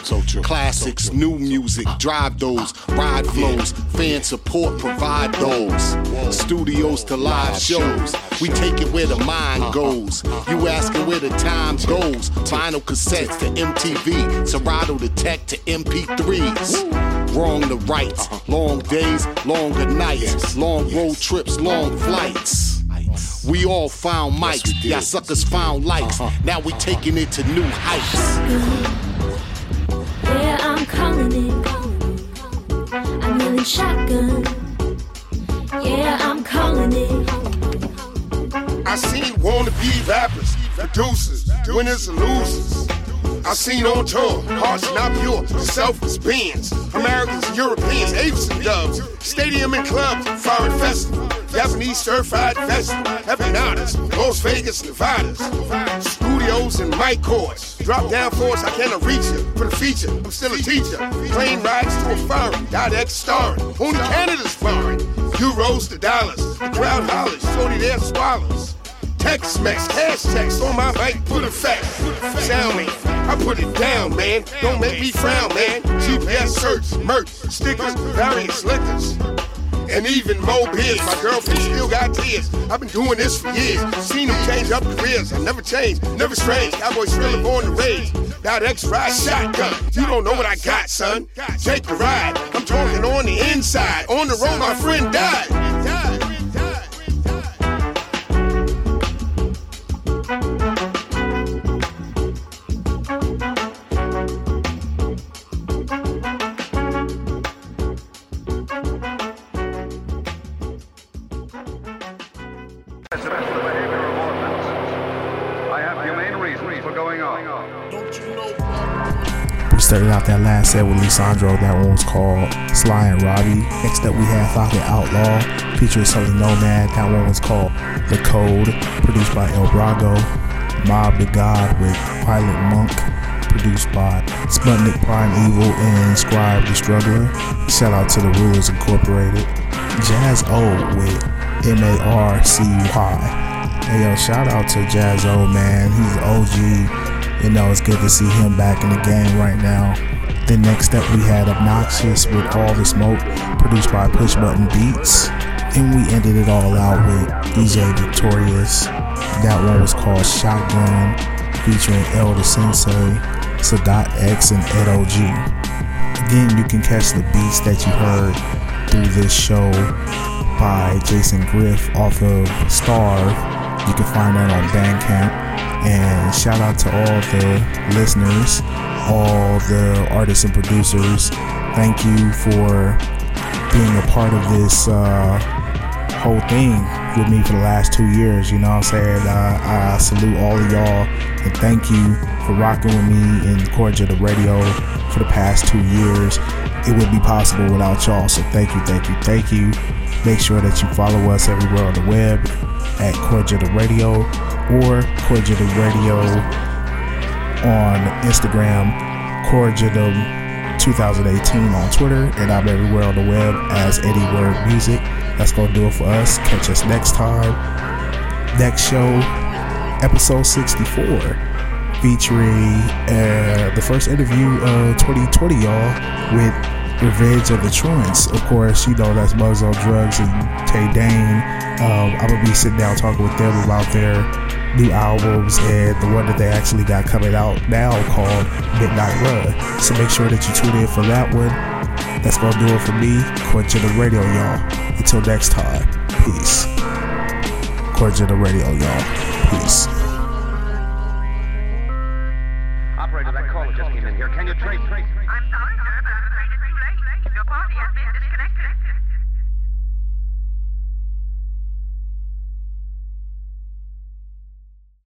Classics, new music, drive those, ride flows, fan support, provide those. Studios to live shows, we take it where the mind goes. You asking where the time goes, vinyl cassettes to MTV, Serato to tech to MP3s. Wrong to right, long days, longer nights, long road trips, long flights. We all found mics, y'all suckers found lights. Uh-huh. Now we taking it to new heights. Yeah, I'm calling it. I'm yelling shotgun. Yeah, I'm calling it. I seen wannabe rappers, producers, winners and losers. I seen on tour, hearts not pure, selfless beings. Americans, Europeans, apes and doves. Stadium and clubs, foreign festival. Japanese certified festival. Empanadas, Las Vegas, Nevadas. Studios and mic courts. Drop down force, I cannot reach it. For the feature, I'm still a teacher. Plane rides to a foreign, X starring. Only Canada's foreign. Euros to dollars. The crowd hollers, shorty there swallows. Text max, cash checks on my bike, put a fact. Sound me, I put it down, man. Don't make me frown, man. GPS search, merch, stickers, various liquors. And even more beers. My girlfriend still got tears. I've been doing this for years. Seen them change up careers. I never changed, never strange. Cowboys still born to rage. That X ride shotgun. You don't know what I got, son. Take the ride. I'm talking on the inside. On the road, my friend died. That last set with Lisandro. That one was called Sly and Robbie. Next up, we have Falcon Outlaw featuring Sully Nomad. That one was called The Code, produced by El Brago. Mob the God with Pilot Monk, produced by Sputnik Prime Evil and Scribe the Struggler. Shout out to the Rulers Incorporated. Jaz-O with M A R C Y. Hey yo, shout out to Jaz-O man. He's OG. You know, it's good to see him back in the game right now. Then next up we had Obnoxious with All the Smoke, produced by Push Button Beats. And we ended it all out with DJ Victorious. That one was called Shotgun, featuring Elder Sensei, Sadat X, and Ed OG. Again, you can catch the beats that you heard through this show by Jason Griff off of Starve. You can find that on Bandcamp. And shout out to all the listeners, all the artists and producers. Thank you for being a part of this uh, whole thing with me for the last two years. You know what I'm saying? Uh, I salute all of y'all and thank you for rocking with me in Cordia the radio for the past two years. It would be possible without y'all. So thank you, thank you, thank you. Make sure that you follow us everywhere on the web at Cordia the radio or Cordia the radio on Instagram, the 2018 on Twitter, and I'm everywhere on the web as Eddie Word Music. That's gonna do it for us. Catch us next time. Next show, episode 64, featuring uh, the first interview of 2020, y'all, with Revenge of the Truants. Of course, you know that's Bugs on Drugs and Tay Dane. Um, I'm gonna be sitting down talking with them about their new albums and the one that they actually got coming out now called Midnight Run. So make sure that you tune in for that one. That's gonna do it for me. General Radio, y'all. Until next time, peace. General Radio, y'all. Peace.